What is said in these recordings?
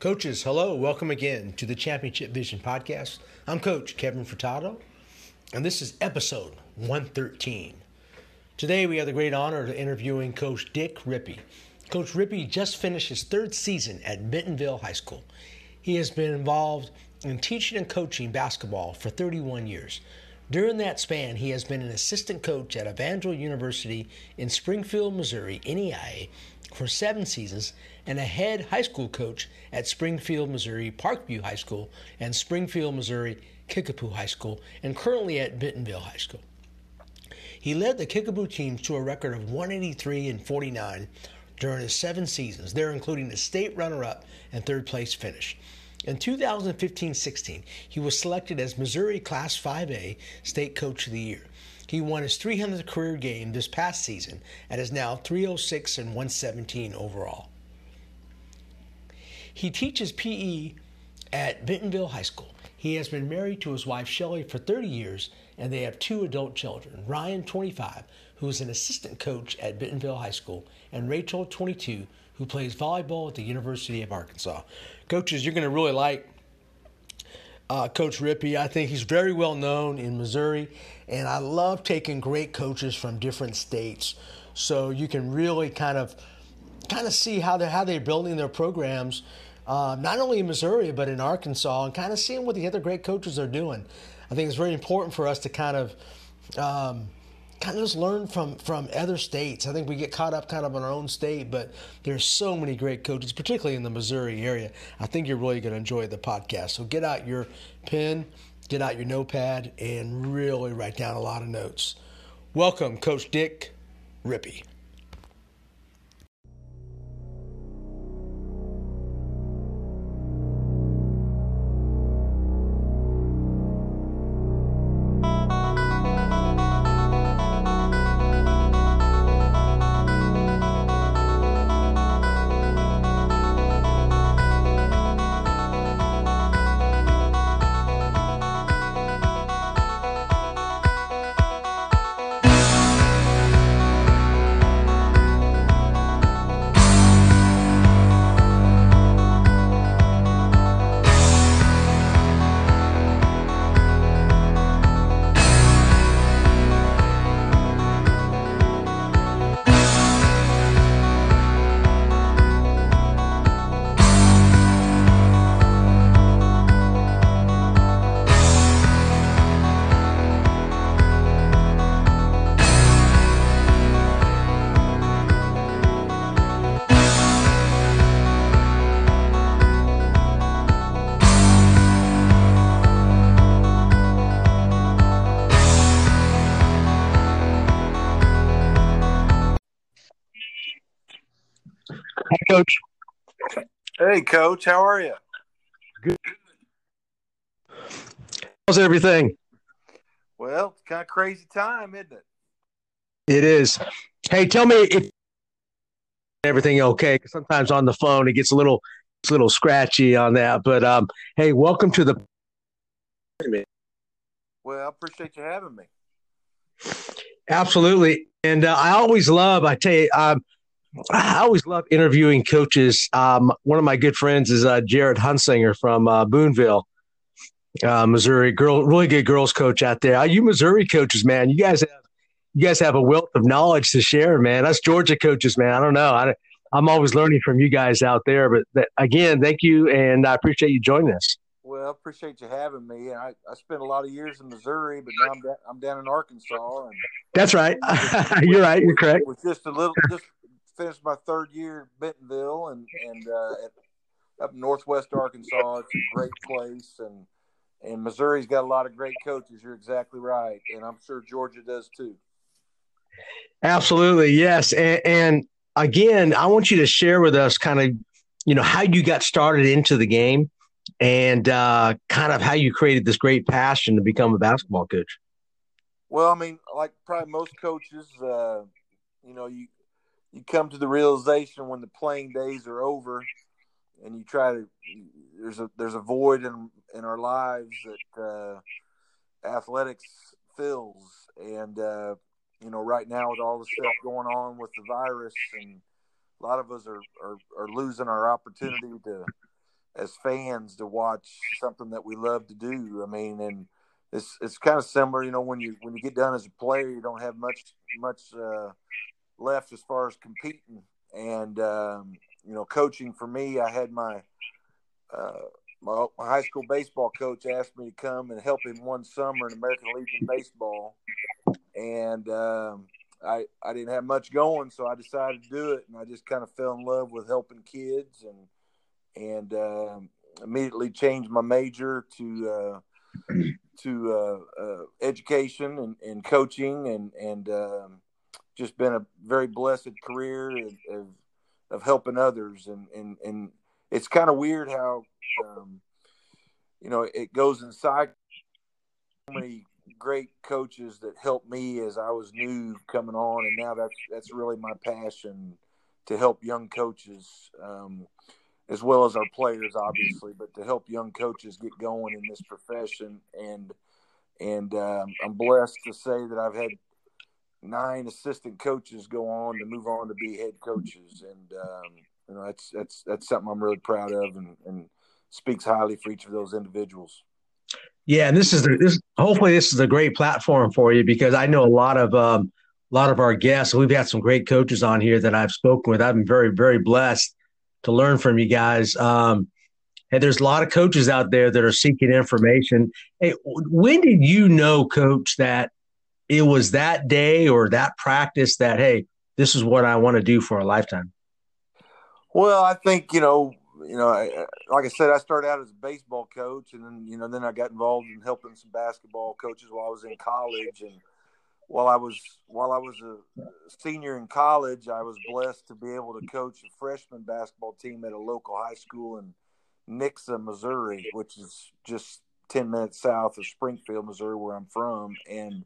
Coaches, hello. Welcome again to the Championship Vision Podcast. I'm Coach Kevin Furtado, and this is episode 113. Today we have the great honor of interviewing Coach Dick Rippee. Coach Rippee just finished his third season at Bentonville High School. He has been involved in teaching and coaching basketball for 31 years. During that span, he has been an assistant coach at Evangel University in Springfield, Missouri, NAIA, for seven seasons and a head high school coach at Springfield, Missouri, Parkview High School, and Springfield, Missouri, Kickapoo High School, and currently at Bentonville High School. He led the Kickapoo teams to a record of 183 and 49 during his seven seasons, there including a state runner up and third place finish. In 2015 16, he was selected as Missouri Class 5A State Coach of the Year. He won his 300th career game this past season and is now 306 and 117 overall. He teaches PE at Bentonville High School. He has been married to his wife Shelly for 30 years and they have two adult children Ryan, 25, who is an assistant coach at Bentonville High School, and Rachel, 22, who plays volleyball at the University of Arkansas. Coaches, you're going to really like uh, Coach Rippee. I think he's very well known in Missouri, and I love taking great coaches from different states, so you can really kind of kind of see how they how they're building their programs, uh, not only in Missouri but in Arkansas, and kind of seeing what the other great coaches are doing. I think it's very important for us to kind of. Um, kind of just learn from from other states. I think we get caught up kind of in our own state, but there's so many great coaches, particularly in the Missouri area. I think you're really going to enjoy the podcast. So get out your pen, get out your notepad, and really write down a lot of notes. Welcome, Coach Dick Rippee. Coach. Hey, Coach. How are you? Good. How's everything? Well, it's kind of crazy time, isn't it? It is. Hey, tell me if everything okay. Because sometimes on the phone it gets a little, it's a little scratchy on that. But um, hey, welcome to the. Well, I appreciate you having me. Absolutely, and uh, I always love. I tell you, um, I always love interviewing coaches. Um, one of my good friends is uh, Jared Hunsinger from uh, Boonville, uh, Missouri. Girl, really good girls coach out there. Uh, you Missouri coaches, man, you guys have you guys have a wealth of knowledge to share, man. Us Georgia coaches, man. I don't know. I, I'm always learning from you guys out there. But that, again, thank you, and I appreciate you joining us. Well, I appreciate you having me. I, I spent a lot of years in Missouri, but now I'm, da- I'm down in Arkansas. And That's right. You're right. You're correct. It was just a little, just finished my third year at Bentonville and and uh, at, up northwest Arkansas. It's a great place, and and Missouri's got a lot of great coaches. You're exactly right, and I'm sure Georgia does too. Absolutely, yes, and, and again, I want you to share with us kind of you know how you got started into the game and uh, kind of how you created this great passion to become a basketball coach. Well, I mean, like probably most coaches, uh, you know, you you come to the realization when the playing days are over and you try to there's a there's a void in in our lives that uh, athletics fills and uh, you know right now with all the stuff going on with the virus and a lot of us are, are, are losing our opportunity to as fans to watch something that we love to do. I mean, and it's it's kind of similar, you know, when you when you get done as a player, you don't have much much uh, left as far as competing. And um, you know, coaching for me, I had my uh, my, my, high school baseball coach asked me to come and help him one summer in American Legion baseball, and um, I I didn't have much going, so I decided to do it, and I just kind of fell in love with helping kids, and and um, immediately changed my major to uh, to uh, uh, education and, and coaching, and and um, just been a very blessed career of, of, helping others, and and and it's kind of weird how um, you know it goes inside so many great coaches that helped me as I was new coming on, and now that's that's really my passion to help young coaches, um, as well as our players, obviously, but to help young coaches get going in this profession. And and um, I'm blessed to say that I've had nine assistant coaches go on to move on to be head coaches, and um, you know that's that's that's something I'm really proud of, and, and speaks highly for each of those individuals. Yeah, and this is the, this. Hopefully, this is a great platform for you because I know a lot of um, a lot of our guests. We've had some great coaches on here that I've spoken with. I've been very very blessed to learn from you guys. Um, and there's a lot of coaches out there that are seeking information. Hey, when did you know, Coach, that it was that day or that practice that hey, this is what I want to do for a lifetime? Well, I think you know, you know, I, like I said, I started out as a baseball coach, and then you know, then I got involved in helping some basketball coaches while I was in college, and while I was while I was a senior in college, I was blessed to be able to coach a freshman basketball team at a local high school in Nixa, Missouri, which is just ten minutes south of Springfield, Missouri, where I'm from, and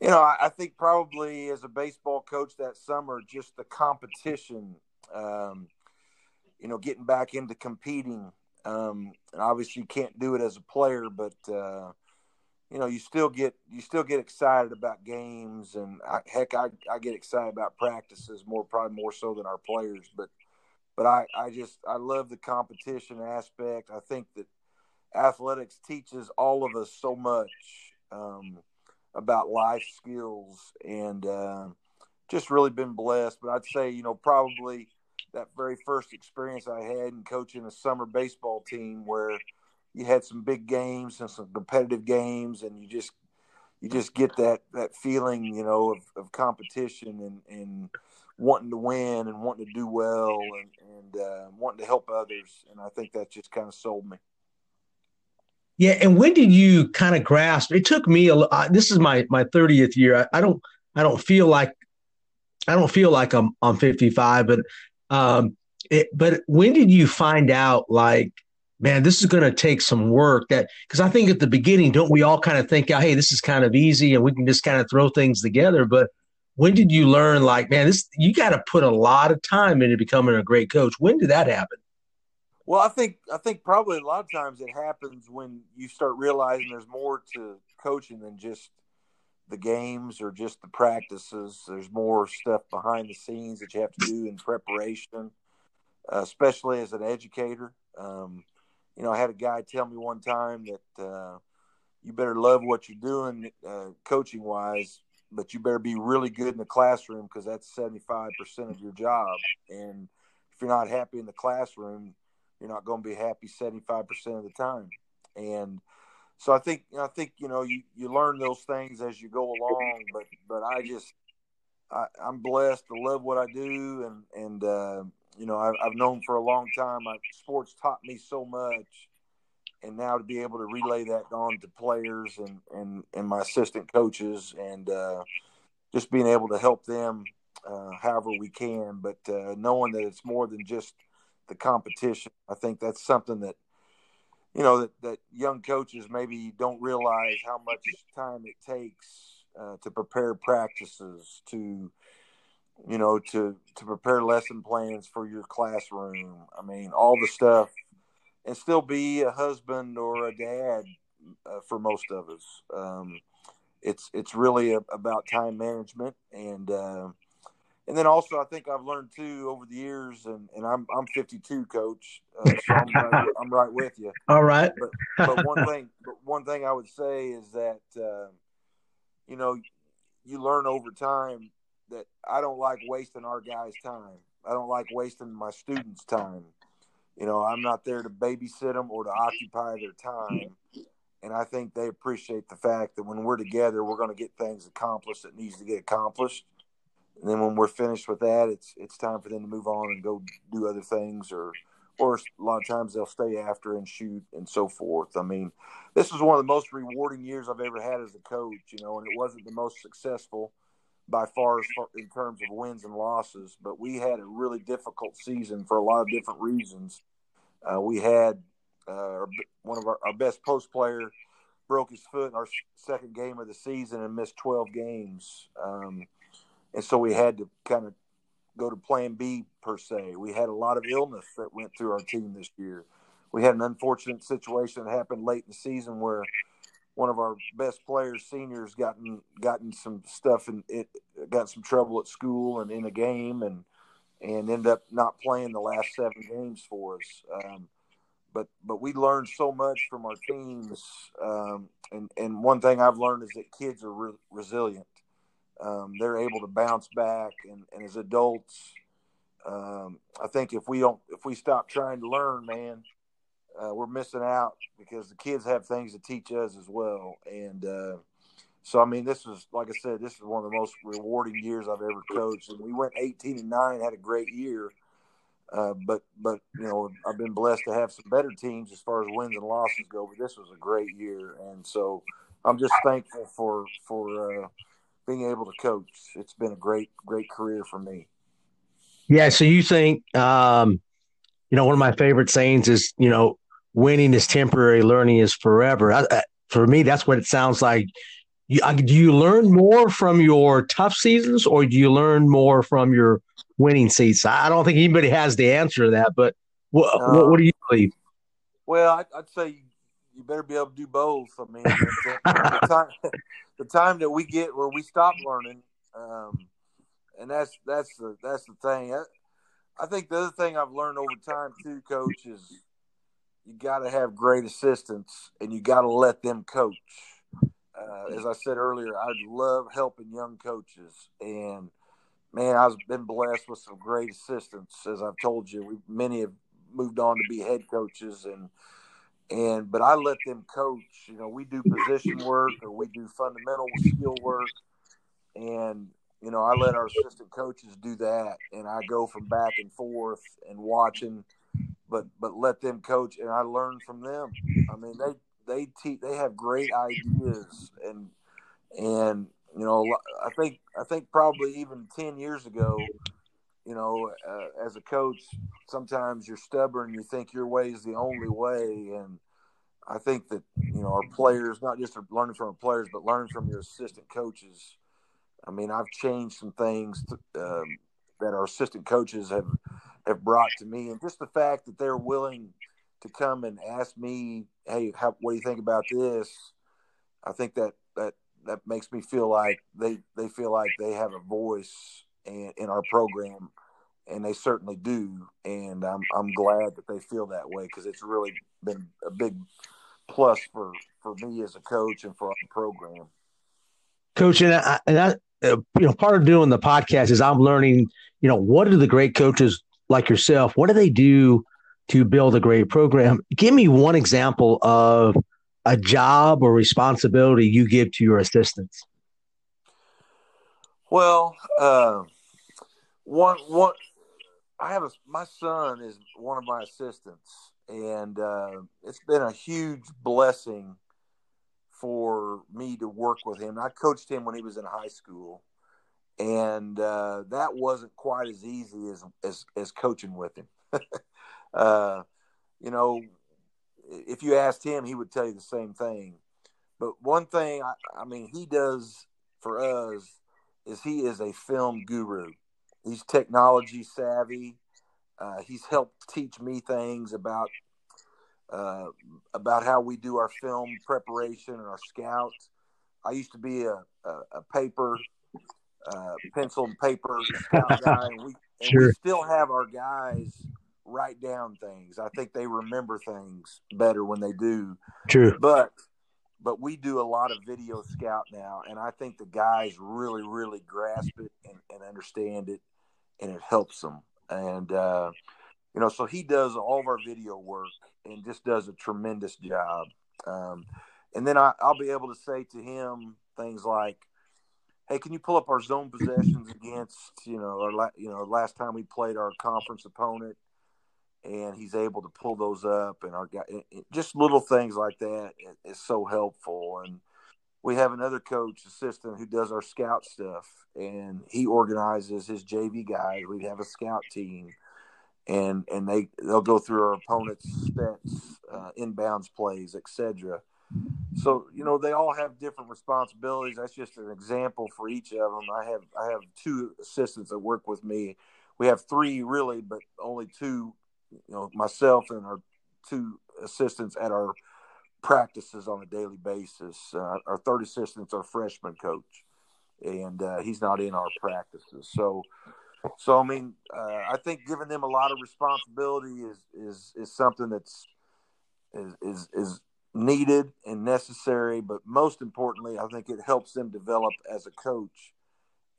you know, I, I think probably as a baseball coach that summer, just the competition um, you know, getting back into competing. Um, and obviously, you can't do it as a player, but uh, you know, you still get you still get excited about games, and I, heck, I, I get excited about practices more, probably more so than our players. But but I, I just I love the competition aspect. I think that athletics teaches all of us so much um, about life skills, and uh, just really been blessed. But I'd say you know probably that very first experience I had in coaching a summer baseball team where you had some big games and some competitive games and you just you just get that that feeling you know of, of competition and and wanting to win and wanting to do well and and uh, wanting to help others and I think that just kind of sold me. Yeah, and when did you kind of grasp? It took me a. Uh, this is my my thirtieth year. I, I, don't I don't feel like I don't feel like I'm I'm 55, but um, it, but when did you find out, like, man, this is going to take some work? That because I think at the beginning, don't we all kind of think, hey, this is kind of easy and we can just kind of throw things together? But when did you learn, like, man, this you got to put a lot of time into becoming a great coach? When did that happen? Well, I think I think probably a lot of times it happens when you start realizing there's more to coaching than just the games or just the practices. There's more stuff behind the scenes that you have to do in preparation, uh, especially as an educator. Um, you know, I had a guy tell me one time that uh, you better love what you're doing uh, coaching wise, but you better be really good in the classroom because that's 75% of your job. And if you're not happy in the classroom, you're not going to be happy 75% of the time. And so I think I think you know you, you learn those things as you go along. But but I just I, am blessed to love what I do, and and uh, you know I, have known for a long time. I, sports taught me so much, and now to be able to relay that on to players and and and my assistant coaches, and uh, just being able to help them uh, however we can. But uh, knowing that it's more than just the competition, I think that's something that you know that, that young coaches maybe don't realize how much time it takes uh, to prepare practices to you know to to prepare lesson plans for your classroom. I mean all the stuff and still be a husband or a dad uh, for most of us. Um, it's it's really a, about time management and uh, and then also I think I've learned too over the years, and, and I'm I'm 52, coach, uh, so I'm right, I'm right with you. All right. But, but one thing, but one thing I would say is that uh, you know you learn over time that I don't like wasting our guys' time. I don't like wasting my students' time. You know, I'm not there to babysit them or to occupy their time. And I think they appreciate the fact that when we're together, we're going to get things accomplished that needs to get accomplished. And then when we're finished with that, it's it's time for them to move on and go do other things, or or a lot of times they'll stay after and shoot and so forth. I mean, this was one of the most rewarding years I've ever had as a coach. You know, and it wasn't the most successful by far in terms of wins and losses, but we had a really difficult season for a lot of different reasons. Uh, we had uh, one of our, our best post player broke his foot in our second game of the season and missed 12 games. Um, and so we had to kind of go to plan B per se. We had a lot of illness that went through our team this year. We had an unfortunate situation that happened late in the season where one of our best players, seniors, gotten gotten some stuff and it got some trouble at school and in a game and and ended up not playing the last seven games for us. Um, but but we learned so much from our teams. Um, and and one thing I've learned is that kids are re- resilient. Um, they're able to bounce back, and, and as adults, um, I think if we don't if we stop trying to learn, man, uh, we're missing out because the kids have things to teach us as well. And uh, so, I mean, this is like I said, this is one of the most rewarding years I've ever coached. And we went 18 and nine, had a great year. Uh, but but you know I've been blessed to have some better teams as far as wins and losses go. But this was a great year, and so I'm just thankful for for uh, being able to coach. It's been a great great career for me. Yeah. So you think, um, you know, one of my favorite sayings is, you know, winning is temporary, learning is forever. I, I, for me, that's what it sounds like. You, do you learn more from your tough seasons, or do you learn more from your winning seats? I don't think anybody has the answer to that, but what, uh, what, what, do you believe? Well, I, would say you better be able to do both. I mean, the, time, the time that we get where we stop learning, um, and that's that's the that's the thing. I, I think the other thing I've learned over time too, Coach, is you got to have great assistants and you got to let them coach. Uh, as I said earlier, I love helping young coaches, and man, I've been blessed with some great assistants. As I've told you, we many have moved on to be head coaches, and and but I let them coach. You know, we do position work or we do fundamental skill work, and you know, I let our assistant coaches do that, and I go from back and forth and watching, but but let them coach, and I learn from them. I mean, they they teach, they have great ideas, and and you know, I think I think probably even ten years ago, you know, uh, as a coach, sometimes you're stubborn. You think your way is the only way, and I think that you know our players, not just learning from our players, but learning from your assistant coaches. I mean, I've changed some things to, um, that our assistant coaches have have brought to me, and just the fact that they're willing to come and ask me, "Hey, how, what do you think about this?" I think that that that makes me feel like they they feel like they have a voice in, in our program, and they certainly do. And I'm I'm glad that they feel that way because it's really been a big plus for for me as a coach and for our program. Coach, and I, and I uh, you know, part of doing the podcast is I'm learning. You know, what do the great coaches like yourself? What do they do to build a great program? Give me one example of a job or responsibility you give to your assistants? Well, uh, one one I have a my son is one of my assistants, and uh, it's been a huge blessing for me to work with him. I coached him when he was in high school, and uh, that wasn't quite as easy as as, as coaching with him. uh, you know, if you asked him, he would tell you the same thing. But one thing, I, I mean, he does for us is he is a film guru. He's technology savvy. Uh, he's helped teach me things about uh, about how we do our film preparation and our scouts. I used to be a, a, a paper uh, pencil and paper scout guy, and we and Sure. we still have our guys write down things. I think they remember things better when they do. True. But but we do a lot of video scout now, and I think the guys really really grasp it and, and understand it, and it helps them. And uh, you know, so he does all of our video work and just does a tremendous job. Um, and then I, I'll be able to say to him things like, "Hey, can you pull up our zone possessions against you know or la- you know last time we played our conference opponent?" And he's able to pull those up, and our guy just little things like that is so helpful. And we have another coach assistant who does our scout stuff, and he organizes his JV guys. We have a scout team, and and they they'll go through our opponent's sets, uh, inbounds plays, etc. So you know they all have different responsibilities. That's just an example for each of them. I have I have two assistants that work with me. We have three really, but only two. You know myself and our two assistants at our practices on a daily basis. Uh, our third assistant's our freshman coach, and uh, he's not in our practices. So, so I mean, uh, I think giving them a lot of responsibility is is is something that's is is is needed and necessary. But most importantly, I think it helps them develop as a coach.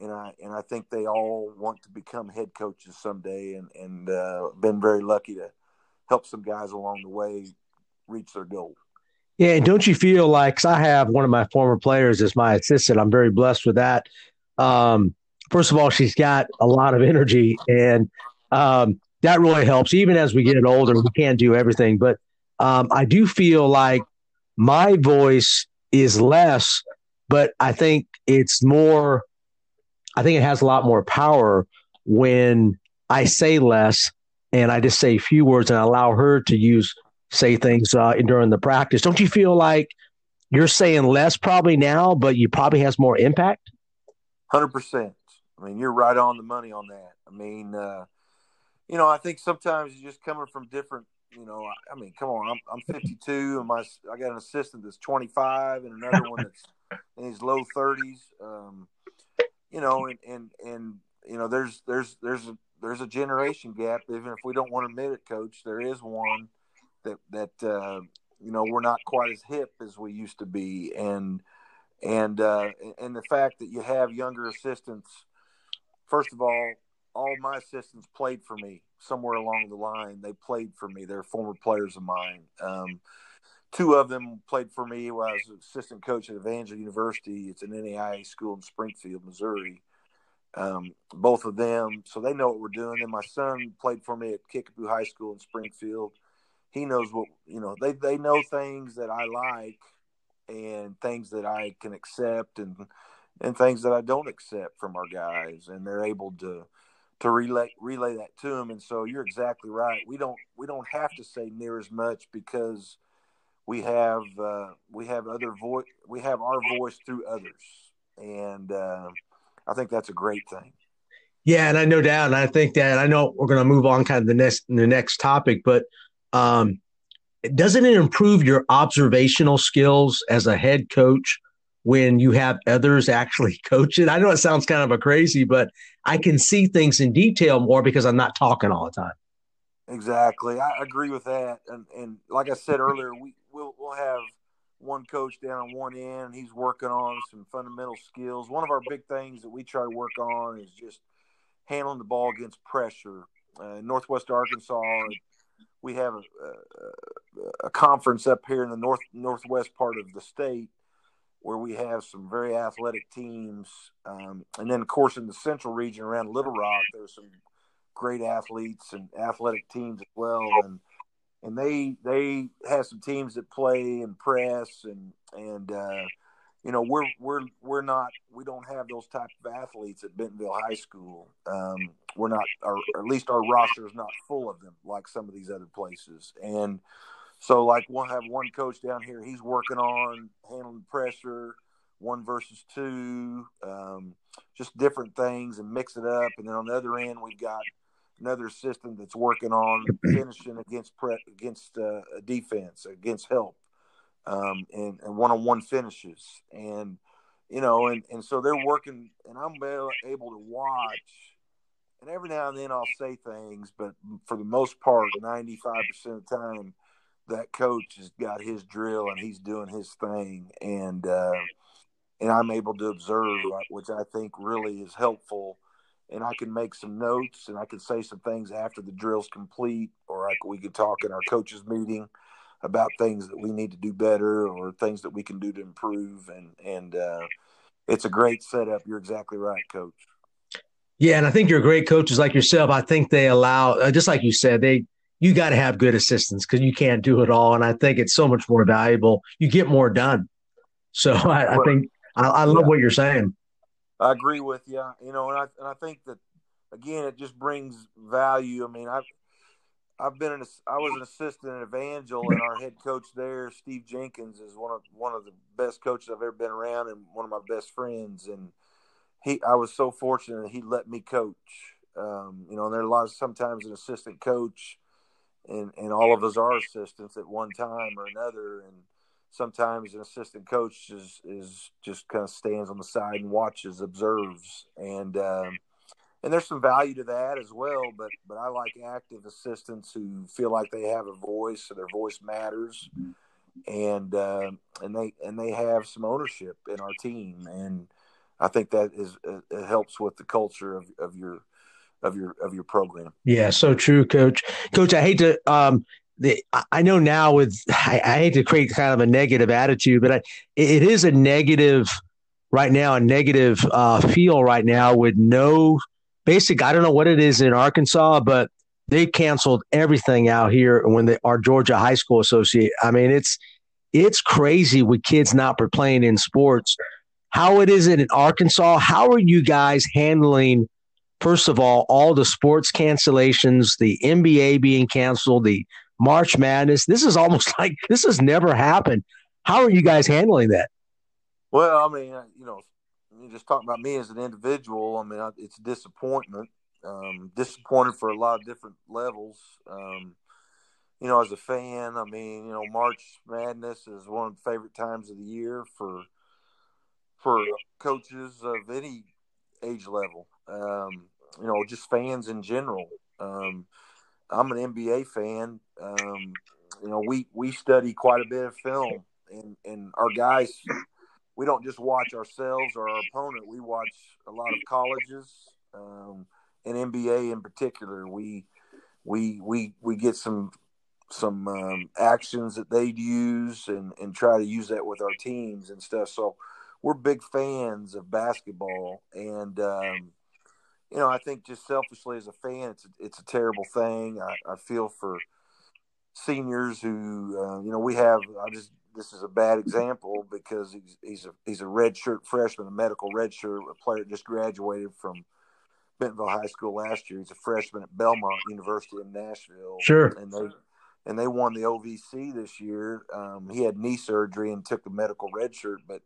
And I and I think they all want to become head coaches someday, and and uh, been very lucky to help some guys along the way reach their goal. Yeah, and don't you feel like I have one of my former players as my assistant. I'm very blessed with that. Um, first of all, she's got a lot of energy, and um, that really helps. Even as we get older, we can't do everything, but um, I do feel like my voice is less, but I think it's more. I think it has a lot more power when I say less and I just say a few words and allow her to use say things uh, during the practice. Don't you feel like you're saying less probably now, but you probably has more impact? Hundred percent. I mean, you're right on the money on that. I mean, uh, you know, I think sometimes you're just coming from different. You know, I, I mean, come on, I'm I'm 52, and my I got an assistant that's 25, and another one that's in his low 30s. Um, you know, and and and you know, there's there's there's a there's a generation gap. Even if we don't want to admit it, Coach, there is one that that uh, you know we're not quite as hip as we used to be, and and uh, and the fact that you have younger assistants. First of all, all my assistants played for me somewhere along the line. They played for me. They're former players of mine. Um, two of them played for me while I was assistant coach at Evangel University. It's an NAIA school in Springfield, Missouri. Um, both of them, so they know what we're doing. And my son played for me at Kickapoo High School in Springfield. He knows what you know. They they know things that I like and things that I can accept and and things that I don't accept from our guys, and they're able to to relay relay that to them. And so you're exactly right. We don't we don't have to say near as much because we have uh, we have other voice we have our voice through others, and uh, I think that's a great thing. Yeah, and I no doubt, and I think that I know we're going to move on kind of the next the next topic, but um, doesn't it improve your observational skills as a head coach when you have others actually coach it? I know it sounds kind of a crazy, but I can see things in detail more because I'm not talking all the time. Exactly, I agree with that, and and like I said earlier, we we'll, we'll have one coach down on one end. He's working on some fundamental skills. One of our big things that we try to work on is just handling the ball against pressure. Uh, Northwest Arkansas, we have a, a, a, conference up here in the north northwest part of the state where we have some very athletic teams, um, and then of course in the central region around Little Rock, there's some great athletes and athletic teams as well, and and they they have some teams that play and press and and uh, you know we're we're we're not we don't have those type of athletes at Bentonville High School. Um, we're not, or at least our roster is not full of them like some of these other places. And so, like we'll have one coach down here. He's working on handling pressure, one versus two, um, just different things, and mix it up. And then on the other end, we've got another system that's working on finishing against pre- against uh, defense, against help, um, and, and one-on-one finishes. And you know, and and so they're working, and I'm able to watch. And every now and then I'll say things, but for the most part, 95% of the time, that coach has got his drill and he's doing his thing, and uh, and I'm able to observe, which I think really is helpful. And I can make some notes, and I can say some things after the drill's complete, or I, we could talk in our coaches meeting about things that we need to do better or things that we can do to improve. And and uh, it's a great setup. You're exactly right, Coach. Yeah, and I think you're great coaches like yourself. I think they allow, uh, just like you said, they you got to have good assistants because you can't do it all. And I think it's so much more valuable. You get more done. So I, I think I, I love yeah. what you're saying. I agree with you. You know, and I and I think that again, it just brings value. I mean, I've I've been an I was an assistant at Evangel, and our head coach there, Steve Jenkins, is one of one of the best coaches I've ever been around, and one of my best friends. And he, I was so fortunate that he let me coach. Um, you know, and there are a lot of sometimes an assistant coach and and all of us are assistants at one time or another and sometimes an assistant coach is is just kind of stands on the side and watches observes and um, and there's some value to that as well but but i like active assistants who feel like they have a voice so their voice matters and uh, and they and they have some ownership in our team and i think that is it helps with the culture of, of your of your of your program. Yeah, so true, Coach. Coach, I hate to. Um, the, I know now with I, I, hate to create kind of a negative attitude, but I, it is a negative right now, a negative uh, feel right now with no basic. I don't know what it is in Arkansas, but they canceled everything out here when our Georgia High School Associate. I mean, it's it's crazy with kids not playing in sports. How it is in Arkansas? How are you guys handling? first of all, all the sports cancellations, the NBA being canceled, the March Madness. This is almost like this has never happened. How are you guys handling that? Well, I mean, uh, you know, just talking about me as an individual. I mean, it's disappointment. Um, disappointed for a lot of different levels. Um, you know, as a fan, I mean, you know, March Madness is one of the favorite times of the year for for coaches of any age level. Um, you know, just fans in general. Um, I'm an NBA fan. Um, you know, we we study quite a bit of film, and and our guys, we don't just watch ourselves or our opponent. We watch a lot of colleges, um, and NBA in particular. We we we we get some some um, actions that they'd use and and try to use that with our teams and stuff. So we're big fans of basketball, and um, you know, I think just selfishly as a fan, it's a, it's a terrible thing. I, I feel for seniors who, uh, you know, we have. I just this is a bad example because he's he's a he's a redshirt freshman, a medical redshirt, a player just graduated from Bentonville High School last year. He's a freshman at Belmont University in Nashville. Sure, and they and they won the OVC this year. Um, he had knee surgery and took a medical redshirt, but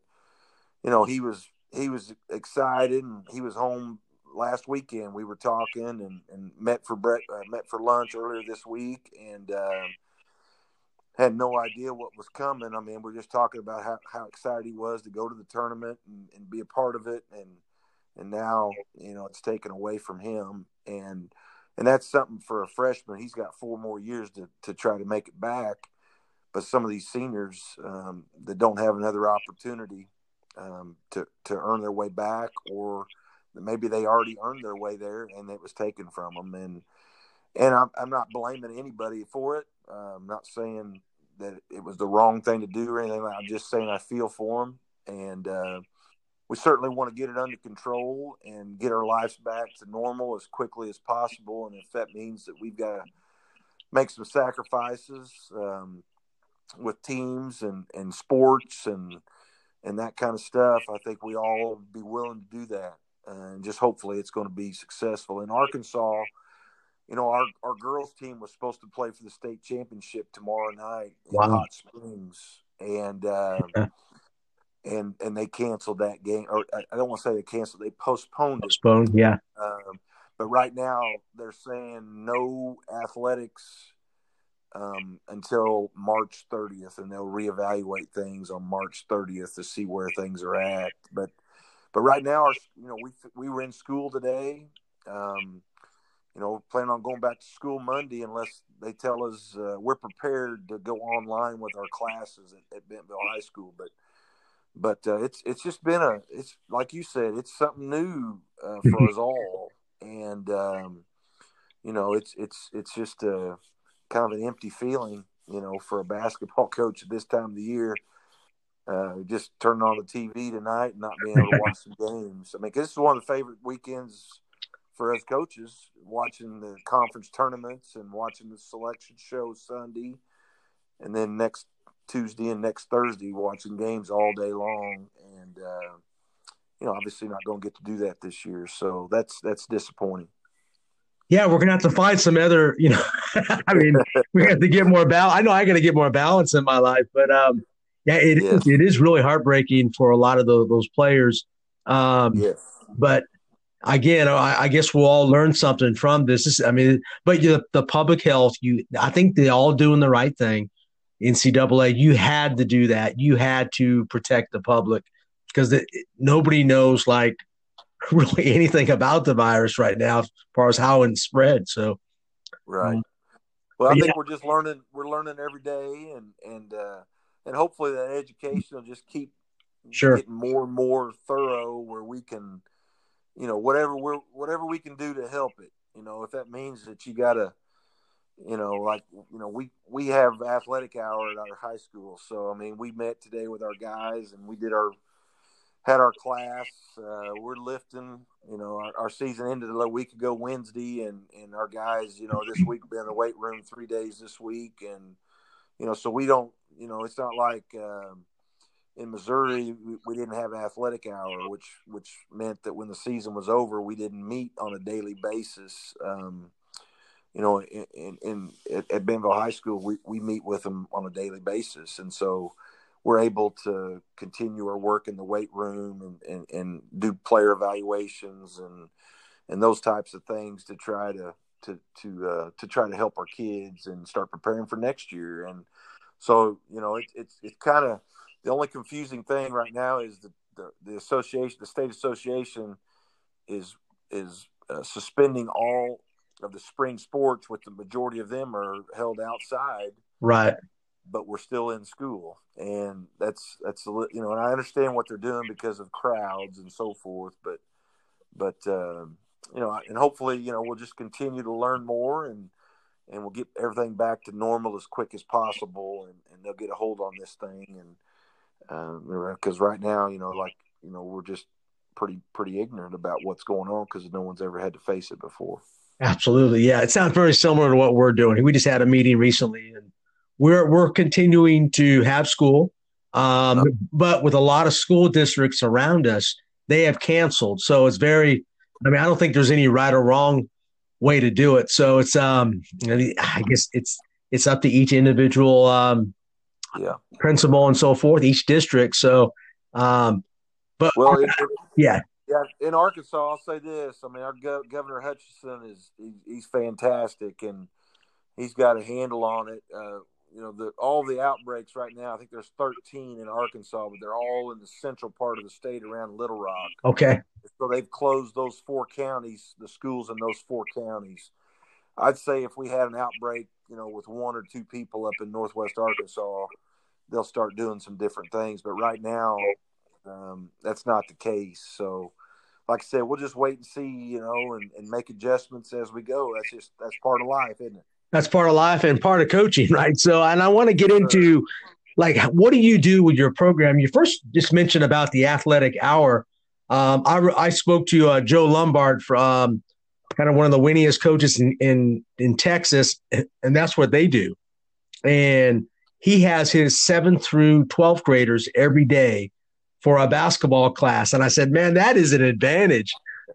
you know he was he was excited and he was home last weekend we were talking and, and met for bre- uh, met for lunch earlier this week and uh, had no idea what was coming. I mean, we're just talking about how, how excited he was to go to the tournament and, and be a part of it, and and now you know it's taken away from him, and and that's something for a freshman. He's got four more years to to try to make it back. But some of these seniors um, that don't have another opportunity um, to to earn their way back or maybe they already earned their way there and it was taken from them. And and I'm, I'm not blaming anybody for it. Uh, i'm not saying that it was the wrong thing to do or anything. I'm just saying i feel for them and uh, we certainly want to get it under control and get our lives back to normal as quickly as possible. And if that means that we've got to make some sacrifices um, with teams and, and sports and and that kind of stuff i think we all be willing to do that and just hopefully it's going to be successful. In Arkansas, you know, our, our girls team was supposed to play for the state championship tomorrow night in. Hot Springs, and uh, and and they canceled that game. Or I don't want to say they canceled; they postponed it. Postponed, yeah. Um, but right now they're saying no athletics um, until March 30th, and they'll reevaluate things on March 30th to see where things are at. But but right now, our, you know, we we were in school today. Um, you know, plan on going back to school Monday unless they tell us uh, we're prepared to go online with our classes at, at Bentonville High School. But but uh, it's it's just been a it's like you said, it's something new uh, for us all, and um, you know, it's it's it's just a kind of an empty feeling, you know, for a basketball coach at this time of the year. Uh, just turning on the TV tonight and not being able to watch some games. I mean, this is one of the favorite weekends for us coaches, watching the conference tournaments and watching the selection show Sunday, and then next Tuesday and next Thursday watching games all day long. And uh, you know, obviously not going to get to do that this year, so that's that's disappointing yeah, we're gonna have to find some other, you know, I mean, we have to get more balance. I know I got to get more balance in my life, but um, yeah, it yes. is, it is really heartbreaking for a lot of the, those players. Um, yes. But again, I, I, guess we'll all learn something from this. this I mean, but the, the public health, you, I think they're all doing the right thing. NCAA, you had to do that. You had to protect the public because nobody knows like really anything about the virus right now as far as how it spread. So, right. Um, well, I think yeah. we're just learning. We're learning every day, and and uh, and hopefully that education will just keep sure. getting more and more thorough, where we can, you know, whatever we're whatever we can do to help it. You know, if that means that you got to, you know, like you know, we we have athletic hour at our high school, so I mean, we met today with our guys, and we did our had our class. Uh, we're lifting. You know, our, our, season ended a week ago Wednesday, and and our guys, you know, this week been in the weight room three days this week, and you know, so we don't, you know, it's not like um, in Missouri we, didn't have athletic hour, which which meant that when the season was over, we didn't meet on a daily basis. Um, you know, in, in, in at, Bentonville High School, we, we meet with them on a daily basis, and so we're able to continue our work in the weight room and, and, and do player evaluations and and those types of things to try to to to uh, to try to help our kids and start preparing for next year. And so you know, it, it's it's kind of the only confusing thing right now is the, the, the association, the state association, is is uh, suspending all of the spring sports, which the majority of them are held outside. Right but we're still in school and that's that's you know and i understand what they're doing because of crowds and so forth but but uh, you know and hopefully you know we'll just continue to learn more and and we'll get everything back to normal as quick as possible and, and they'll get a hold on this thing and because um, right now you know like you know we're just pretty pretty ignorant about what's going on because no one's ever had to face it before absolutely yeah it sounds very similar to what we're doing we just had a meeting recently and we're we're continuing to have school, um, but with a lot of school districts around us, they have canceled. So it's very. I mean, I don't think there's any right or wrong way to do it. So it's um, I guess it's it's up to each individual um, yeah principal and so forth, each district. So, um, but well, yeah. Yeah, in Arkansas, I'll say this. I mean, our go- Governor Hutchinson is he's fantastic, and he's got a handle on it. Uh, you know the all the outbreaks right now. I think there's 13 in Arkansas, but they're all in the central part of the state around Little Rock. Okay. So they've closed those four counties, the schools in those four counties. I'd say if we had an outbreak, you know, with one or two people up in Northwest Arkansas, they'll start doing some different things. But right now, um, that's not the case. So, like I said, we'll just wait and see, you know, and, and make adjustments as we go. That's just that's part of life, isn't it? That's part of life and part of coaching, right? So, and I want to get into like, what do you do with your program? You first just mentioned about the athletic hour. Um, I, I spoke to uh, Joe Lombard from kind of one of the winningest coaches in, in, in Texas, and that's what they do. And he has his seventh through 12th graders every day for a basketball class. And I said, man, that is an advantage.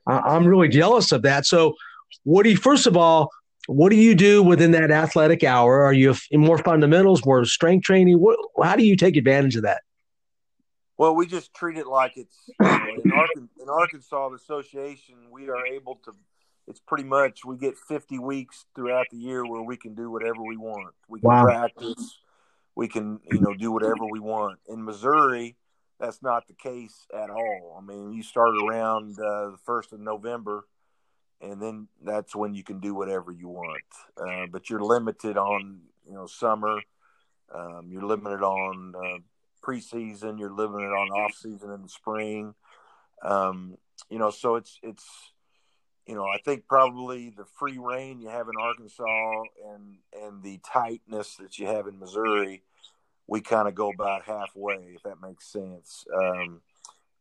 I'm really jealous of that. So, what do you, first of all, what do you do within that athletic hour? Are you more fundamentals, more strength training? What, how do you take advantage of that? Well, we just treat it like it's you know, in, Arkansas, in Arkansas, the association. We are able to. it's pretty much we get 50 weeks throughout the year where we can do whatever we want. We can Wow. practice, we can you know do whatever we want. In Missouri, that's not the case at all. I mean, you start around uh, the first of November, and then that's when you can do whatever you want. Uh, but you're limited on you know summer. Um, you're limited on uh, preseason. You're limited on off season in the spring. Um, you know, so it's it's you know I think probably the free reign you have in Arkansas and and the tightness that you have in Missouri, we kind of go about halfway if that makes sense. Um,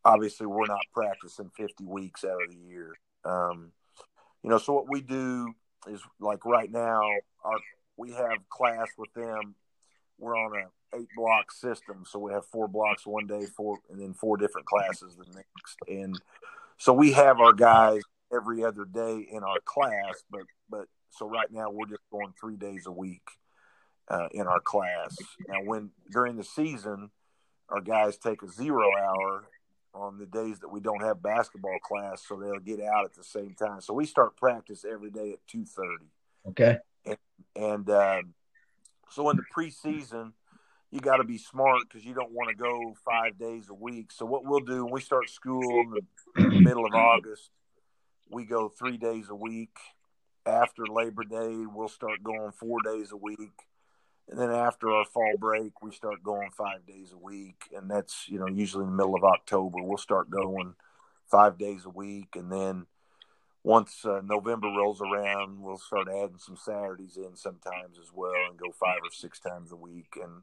obviously, we're not practicing 50 weeks out of the year. Um, you know, so what we do is like right now, our we have class with them. We're on a eight block system, so we have four blocks one day, four, and then four different classes the next. And so we have our guys every other day in our class, but but so right now we're just going three days a week uh, in our class. Now, when during the season, our guys take a zero hour on the days that we don't have basketball class, so they'll get out at the same time. So we start practice every day at two thirty. Okay. And um, so in the preseason, you got to be smart because you don't want to go five days a week. So what we'll do when we start school in the middle of August, we go three days a week. After Labor Day, we'll start going four days a week. And then after our fall break, we start going five days a week. And that's, you know, usually in the middle of October, we'll start going five days a week. And then once uh, November rolls around, we'll start adding some Saturdays in sometimes as well, and go five or six times a week. And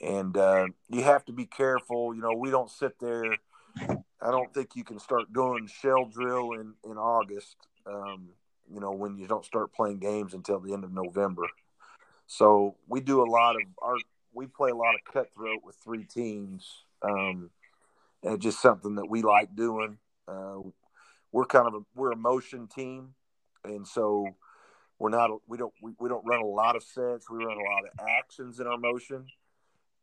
and uh, you have to be careful. You know, we don't sit there. I don't think you can start doing shell drill in in August. Um, you know, when you don't start playing games until the end of November. So we do a lot of our. We play a lot of cutthroat with three teams. Um, and it's just something that we like doing. Uh, we're kind of a we're a motion team, and so we're not we don't we, we don't run a lot of sets. We run a lot of actions in our motion,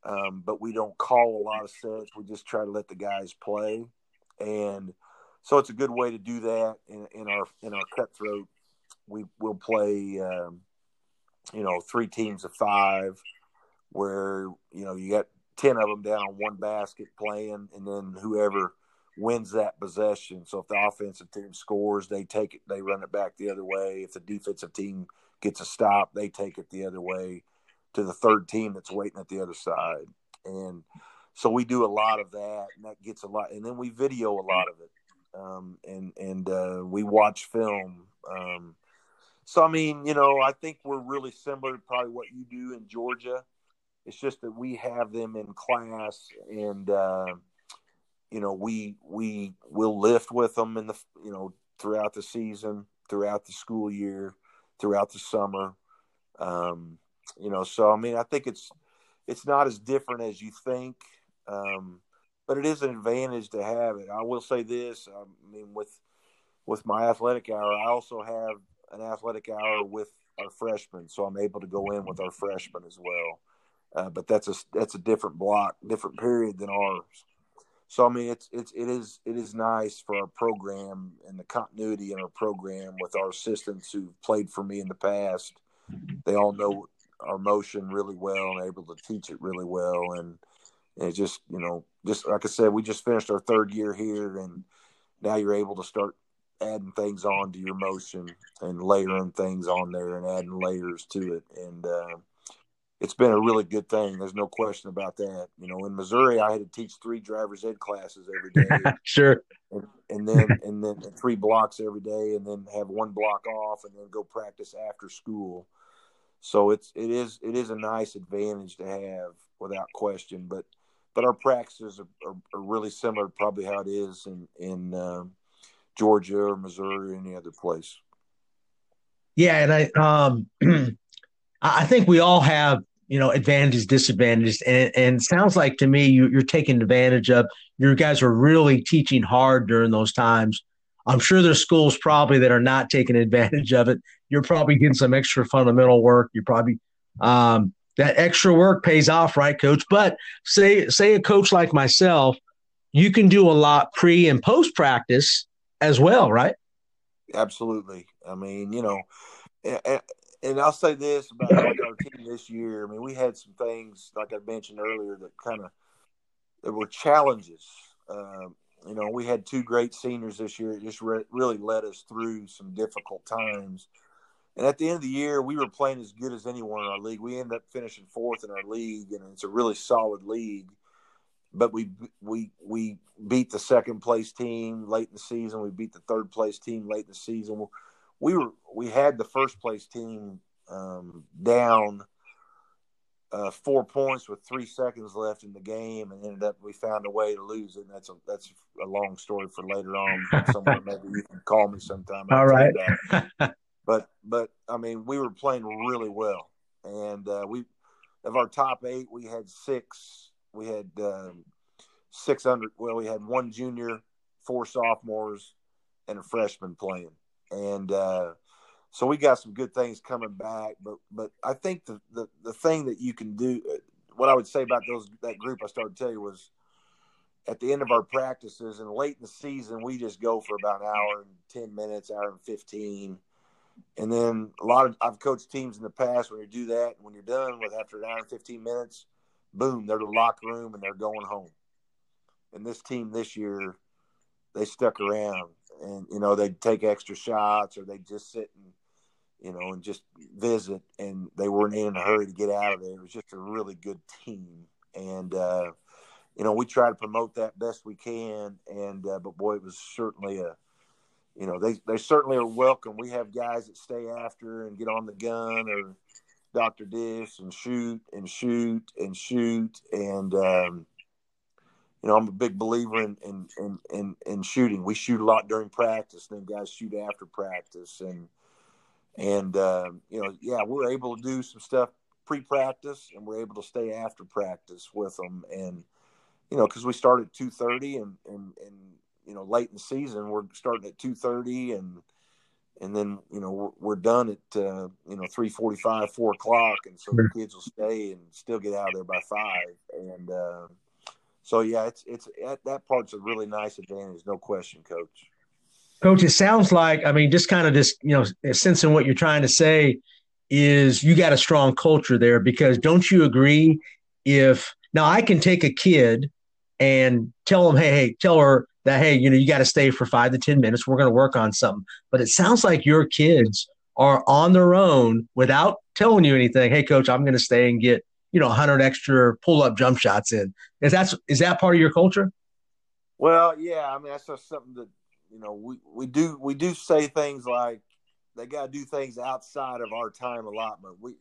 um, but we don't call a lot of sets. We just try to let the guys play, and so it's a good way to do that in, in our in our cutthroat. We will play, um, you know, three teams of five, where you know you got ten of them down on one basket playing, and then whoever wins that possession. So if the offensive team scores, they take it, they run it back the other way. If the defensive team gets a stop, they take it the other way to the third team that's waiting at the other side. And so we do a lot of that, and that gets a lot. And then we video a lot of it, um, and and uh, we watch film. Um, so I mean, you know, I think we're really similar to probably what you do in Georgia. It's just that we have them in class, and uh, you know, we we will lift with them in the you know throughout the season, throughout the school year, throughout the summer. Um, you know, so I mean, I think it's it's not as different as you think, um, but it is an advantage to have it. I will say this: I mean, with with my athletic hour, I also have an athletic hour with our freshmen, so I'm able to go in with our freshmen as well. Uh, but that's a that's a different block, different period than ours. So I mean, it's it's it is it is nice for our program and the continuity in our program with our assistants who've played for me in the past. They all know our motion really well and able to teach it really well. And, and it just you know, just like I said, we just finished our third year here, and now you're able to start adding things on to your motion and layering things on there and adding layers to it. And uh, it's been a really good thing. There's no question about that. You know, in Missouri, I had to teach three driver's ed classes every day. sure. And, and then and then three blocks every day, and then have one block off, and then go practice after school. So it's it is it is a nice advantage to have without question. But but our practices are, are, are really similar, probably how it is in in um, Georgia or Missouri or any other place. Yeah, and I um I think we all have you know advantages, disadvantages, and and sounds like to me you, you're taking advantage of. Your guys are really teaching hard during those times. I'm sure there's schools probably that are not taking advantage of it. You're probably getting some extra fundamental work. You're probably um, that extra work pays off, right, coach? But say say a coach like myself, you can do a lot pre and post practice as well, right? Absolutely. I mean, you know, and, and I'll say this about our team this year. I mean, we had some things like I mentioned earlier that kind of there were challenges. Um, you know, we had two great seniors this year. It just re- really led us through some difficult times. And at the end of the year, we were playing as good as anyone in our league. We ended up finishing fourth in our league, and it's a really solid league. But we we we beat the second place team late in the season. We beat the third place team late in the season. We were we had the first place team um, down uh, four points with three seconds left in the game, and ended up we found a way to lose it. And that's a that's a long story for later on. Somewhere maybe you can call me sometime. All right. but but I mean, we were playing really well, and uh, we of our top eight, we had six. We had um, six under. Well, we had one junior, four sophomores, and a freshman playing, and. Uh, so we got some good things coming back. But but I think the the, the thing that you can do, uh, what I would say about those that group I started to tell you was at the end of our practices and late in the season, we just go for about an hour and ten minutes, hour and fifteen. And then a lot of I've coached teams in the past when you do that, when you're done with after an hour and fifteen minutes, boom, they're the locker room and they're going home. And this team this year, they stuck around and you know they'd take extra shots or they'd just sit and you know, and just visit. And they weren't in a hurry to get out of there. It was just a really good team, and uh, you know, we try to promote that best we can. And uh, but boy, it was certainly a you know they they certainly are welcome. We have guys that stay after and get on the gun or Doctor Dish and shoot and shoot and shoot and. Um, you know, I'm a big believer in, in in, in in shooting. We shoot a lot during practice, then guys shoot after practice, and and uh, you know, yeah, we're able to do some stuff pre-practice, and we're able to stay after practice with them, and you know, because we start at two thirty, and and and you know, late in the season, we're starting at two thirty, and and then you know we're, we're done at uh, you know three forty five, four o'clock, and so the kids will stay and still get out of there by five, and uh, so yeah, it's it's that part's a really nice advantage, no question, coach. Coach, it sounds like, I mean, just kind of this, you know, sensing what you're trying to say is you got a strong culture there because don't you agree if now I can take a kid and tell them, hey, hey, tell her that, hey, you know, you got to stay for five to 10 minutes. We're going to work on something. But it sounds like your kids are on their own without telling you anything. Hey, coach, I'm going to stay and get, you know, 100 extra pull up jump shots in. Is that, is that part of your culture? Well, yeah. I mean, that's just something that you know, we, we do we do say things like they got to do things outside of our time allotment. We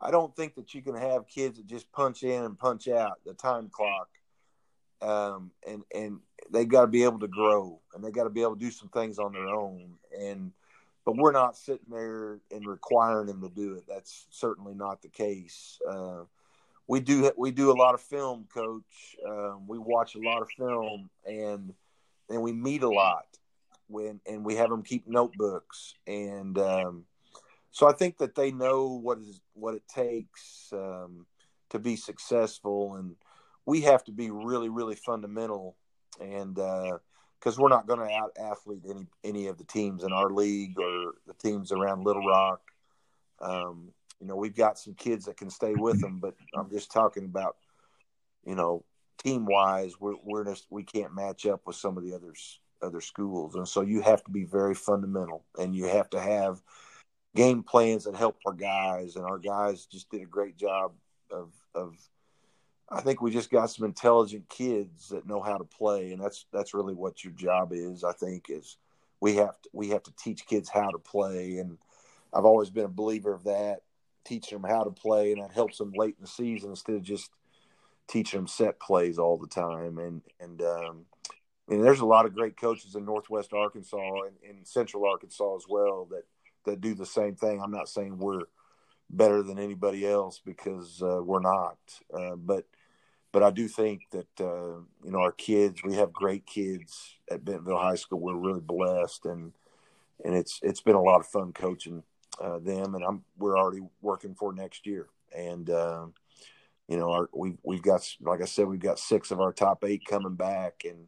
I don't think that you can have kids that just punch in and punch out the time clock. Um, and and they got to be able to grow and they got to be able to do some things on their own. And but we're not sitting there and requiring them to do it. That's certainly not the case. Uh, we do we do a lot of film, coach. Um, we watch a lot of film and and we meet a lot when and we have them keep notebooks and um, so I think that they know what is what it takes um, to be successful and we have to be really really fundamental and because uh, we're not going to out athlete any any of the teams in our league or the teams around Little Rock. Um, you know, we've got some kids that can stay with them, but I'm just talking about, you know, team wise, we're we're just we can't match up with some of the others other schools. And so you have to be very fundamental and you have to have game plans that help our guys. And our guys just did a great job of, of I think we just got some intelligent kids that know how to play. And that's, that's really what your job is. I think is we have to, we have to teach kids how to play. And I've always been a believer of that, teaching them how to play. And that helps them late in the season instead of just teaching them set plays all the time. And, and, um, mean, there's a lot of great coaches in Northwest Arkansas and in Central Arkansas as well that that do the same thing. I'm not saying we're better than anybody else because uh, we're not, uh, but but I do think that uh, you know our kids. We have great kids at Bentonville High School. We're really blessed, and and it's it's been a lot of fun coaching uh, them. And I'm we're already working for next year, and uh, you know our we we've got like I said we've got six of our top eight coming back, and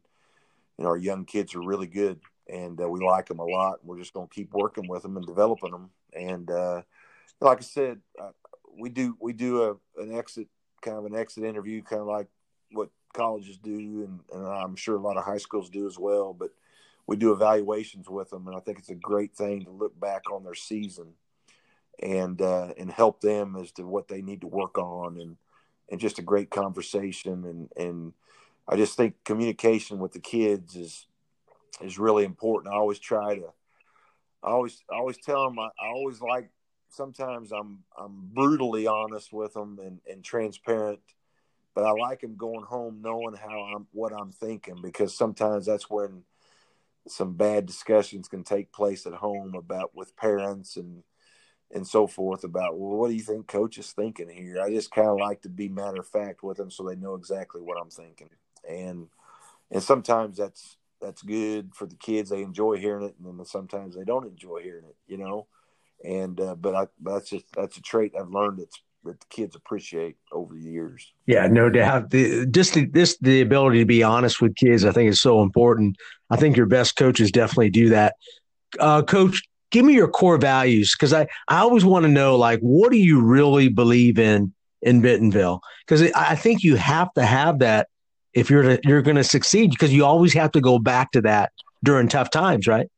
you know, our young kids are really good, and uh, we like them a lot. We're just going to keep working with them and developing them. And uh, like I said, uh, we do we do a an exit kind of an exit interview, kind of like what colleges do, and, and I'm sure a lot of high schools do as well. But we do evaluations with them, and I think it's a great thing to look back on their season and uh, and help them as to what they need to work on, and and just a great conversation, and and I just think communication with the kids is is really important. I always try to, I always I always tell them I, I always like sometimes I'm I'm brutally honest with them and, and transparent, but I like them going home knowing how I'm what I'm thinking because sometimes that's when some bad discussions can take place at home about with parents and and so forth about well what do you think coach is thinking here? I just kind of like to be matter of fact with them so they know exactly what i'm thinking. And and sometimes that's that's good for the kids. They enjoy hearing it and then sometimes they don't enjoy hearing it you know and uh, but I that's just that's a trait I've learned that's that the kids appreciate over the years. Yeah, no doubt. The, just the, this the ability to be honest with kids, I think, is so important. I think your best coaches definitely do that. Uh, Coach, give me your core values because I I always want to know like what do you really believe in in Bentonville because I think you have to have that if you're to, you're going to succeed because you always have to go back to that during tough times, right?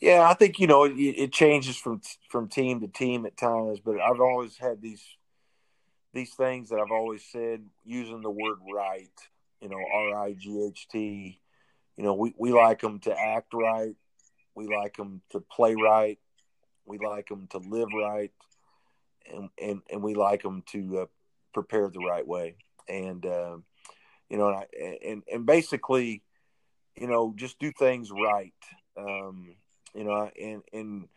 Yeah, I think you know it, it, changes from from team to team at times, but I've always had these these things that I've always said using the word right. You know, R I G H T. You know, we we like them to act right, we like them to play right, we like them to live right, and and and we like them to uh, prepare the right way. And uh, you know, and, and and basically, you know, just do things right. Um, you know, and and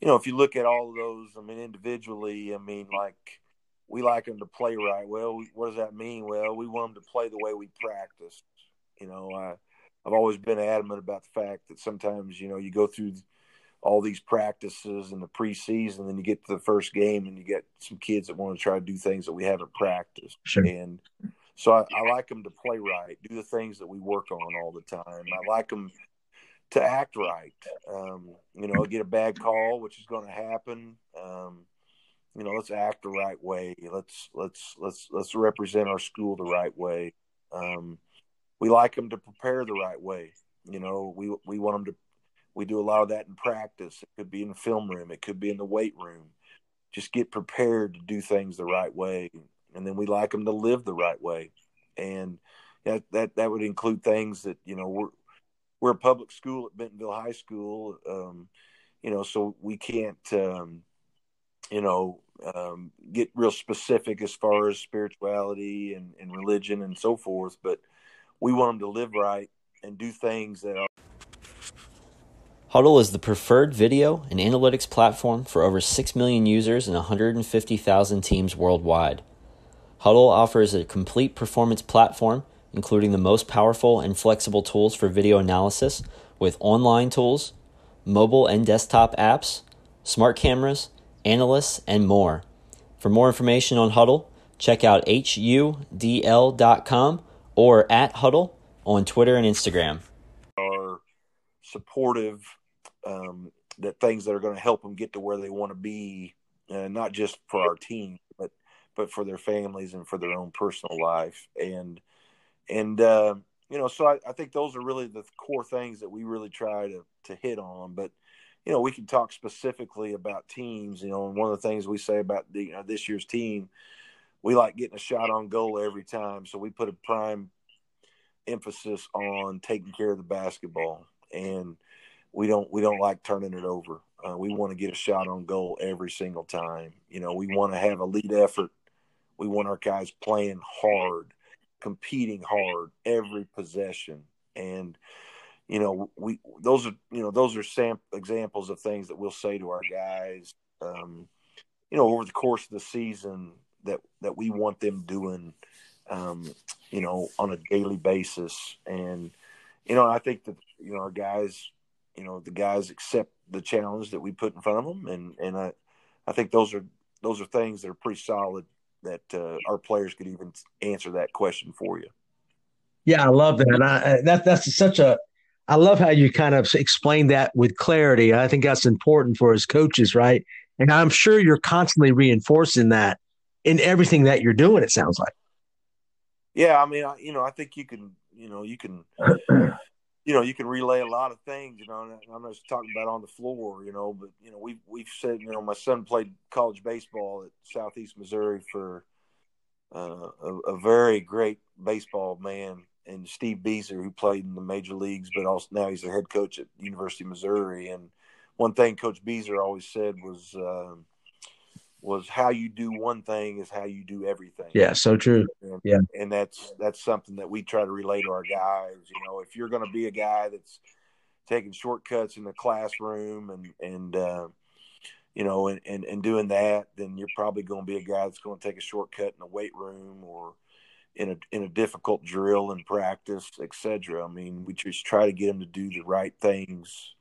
you know, if you look at all of those, I mean, individually, I mean, like we like them to play right. Well, what does that mean? Well, we want them to play the way we practice. You know, I, I've always been adamant about the fact that sometimes, you know, you go through all these practices in the preseason, and you get to the first game, and you get some kids that want to try to do things that we haven't practiced. Sure. And so I, I like them to play right, do the things that we work on all the time. I like them to act right. Um, you know, get a bad call, which is going to happen. Um, you know, let's act the right way. Let's let's let's let's represent our school the right way. Um, we like them to prepare the right way. You know, we we want them to. We do a lot of that in practice. It could be in the film room. It could be in the weight room. Just get prepared to do things the right way, and then we like them to live the right way. And that that that would include things that you know we're we're a public school at Bentonville High School, um, you know, so we can't, um, you know, um, get real specific as far as spirituality and, and religion and so forth, but we want them to live right and do things that are. Hudl is the preferred video and analytics platform for over 6 million users and 150,000 teams worldwide. Hudl offers a complete performance platform including the most powerful and flexible tools for video analysis with online tools, mobile and desktop apps, smart cameras, analysts, and more. For more information on Hudl, check out hudl.com or at Hudl on Twitter and Instagram. Are supportive um, that things that are going to help them get to where they want to be, uh, not just for our team, but but for their families and for their own personal life. And and uh, you know, so I, I, think those are really the core things that we really try to to hit on. But you know, we can talk specifically about teams. You know, and one of the things we say about the, you know, this year's team, we like getting a shot on goal every time. So we put a prime emphasis on taking care of the basketball, and we don't we don't like turning it over. Uh, we want to get a shot on goal every single time. You know, we want to have a lead effort. We want our guys playing hard competing hard every possession. And you know we those are you know those are sam examples of things that we'll say to our guys um, you know over the course of the season that that we want them doing um, you know on a daily basis. And you know i think that you know our guys you know the guys accept the challenge that we put in front of them. And and i i think those are those are things that are pretty solid that uh, our players could even answer that question for you. Yeah, I love that. I, that that's such a I love how you kind of explain that with clarity. I think that's important for his coaches, right? And I'm sure you're constantly reinforcing that in everything that you're doing. It sounds like. Yeah, I mean, I, you know, I think you can, you know, you can, you know, you can relay a lot of things. You know, I'm not just talking about on the floor, you know, but you know, we've we've said, you know, my son played college baseball at Southeast Missouri for uh, a, a, very great baseball man, and Steve Bieser, who played in the major leagues, but also now he's the head coach at University of Missouri. And one thing Coach Bieser always said was. Uh, was how you do one thing is how you do everything. Yeah, so true. And, yeah, and that's that's something that we try to relay to our guys. You know, if you're going to be a guy that's taking shortcuts in the classroom and and uh, you know and, and and doing that, then you're probably going to be a guy that's going to take a shortcut in the weight room or in a in a difficult drill and practice, etc. I mean, we just try to get them to do the right things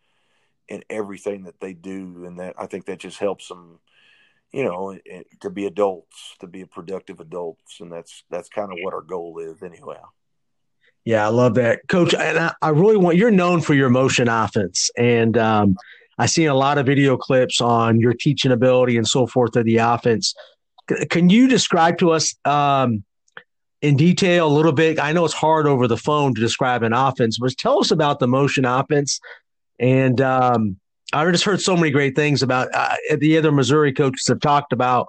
in everything that they do, and that I think that just helps them you know, to be adults, to be productive adults, and that's that's kind of what our goal is, anyway. Yeah, I love that, Coach. And I, I really want you're known for your motion offense, and um, I seen a lot of video clips on your teaching ability and so forth of the offense. Can you describe to us um, in detail a little bit? I know it's hard over the phone to describe an offense, but tell us about the motion offense and um, I just heard so many great things about uh, the other Missouri coaches have talked about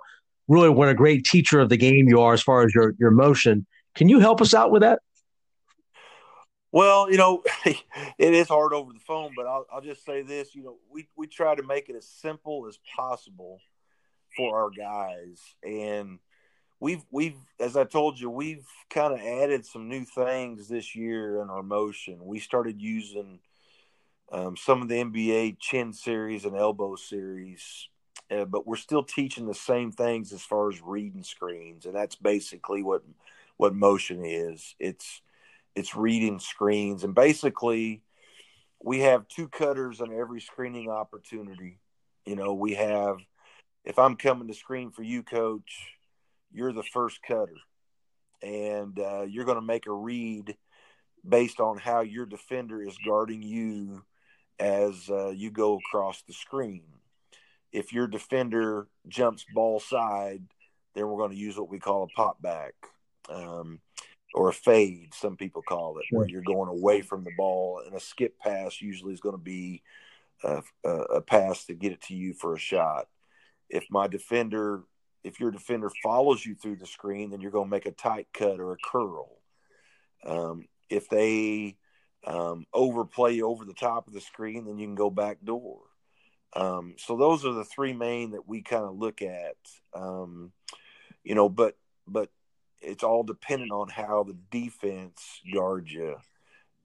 really what a great teacher of the game you are as far as your your motion. Can you help us out with that? Well, you know, it is hard over the phone, but I'll, I'll just say this: you know, we we try to make it as simple as possible for our guys, and we've we've as I told you, we've kind of added some new things this year in our motion. We started using um, some of the NBA chin series and elbow series, uh, but we're still teaching the same things as far as reading screens, and that's basically what what motion is. It's it's reading screens, and basically we have two cutters on every screening opportunity. You know, we have if I'm coming to screen for you, coach, you're the first cutter, and uh, you're going to make a read based on how your defender is guarding you as uh, you go across the screen. If your defender jumps ball side, then we're going to use what we call a pop back um, or a fade, some people call it, where you're going away from the ball. And a skip pass usually is going to be a, a, a pass to get it to you for a shot. If my defender, if your defender follows you through the screen, then you're going to make a tight cut or a curl. Um, if they um, overplay over the top of the screen, then you can go back door. Um, so those are the three main that we kind of look at. Um, you know, but but it's all dependent on how the defense guards you.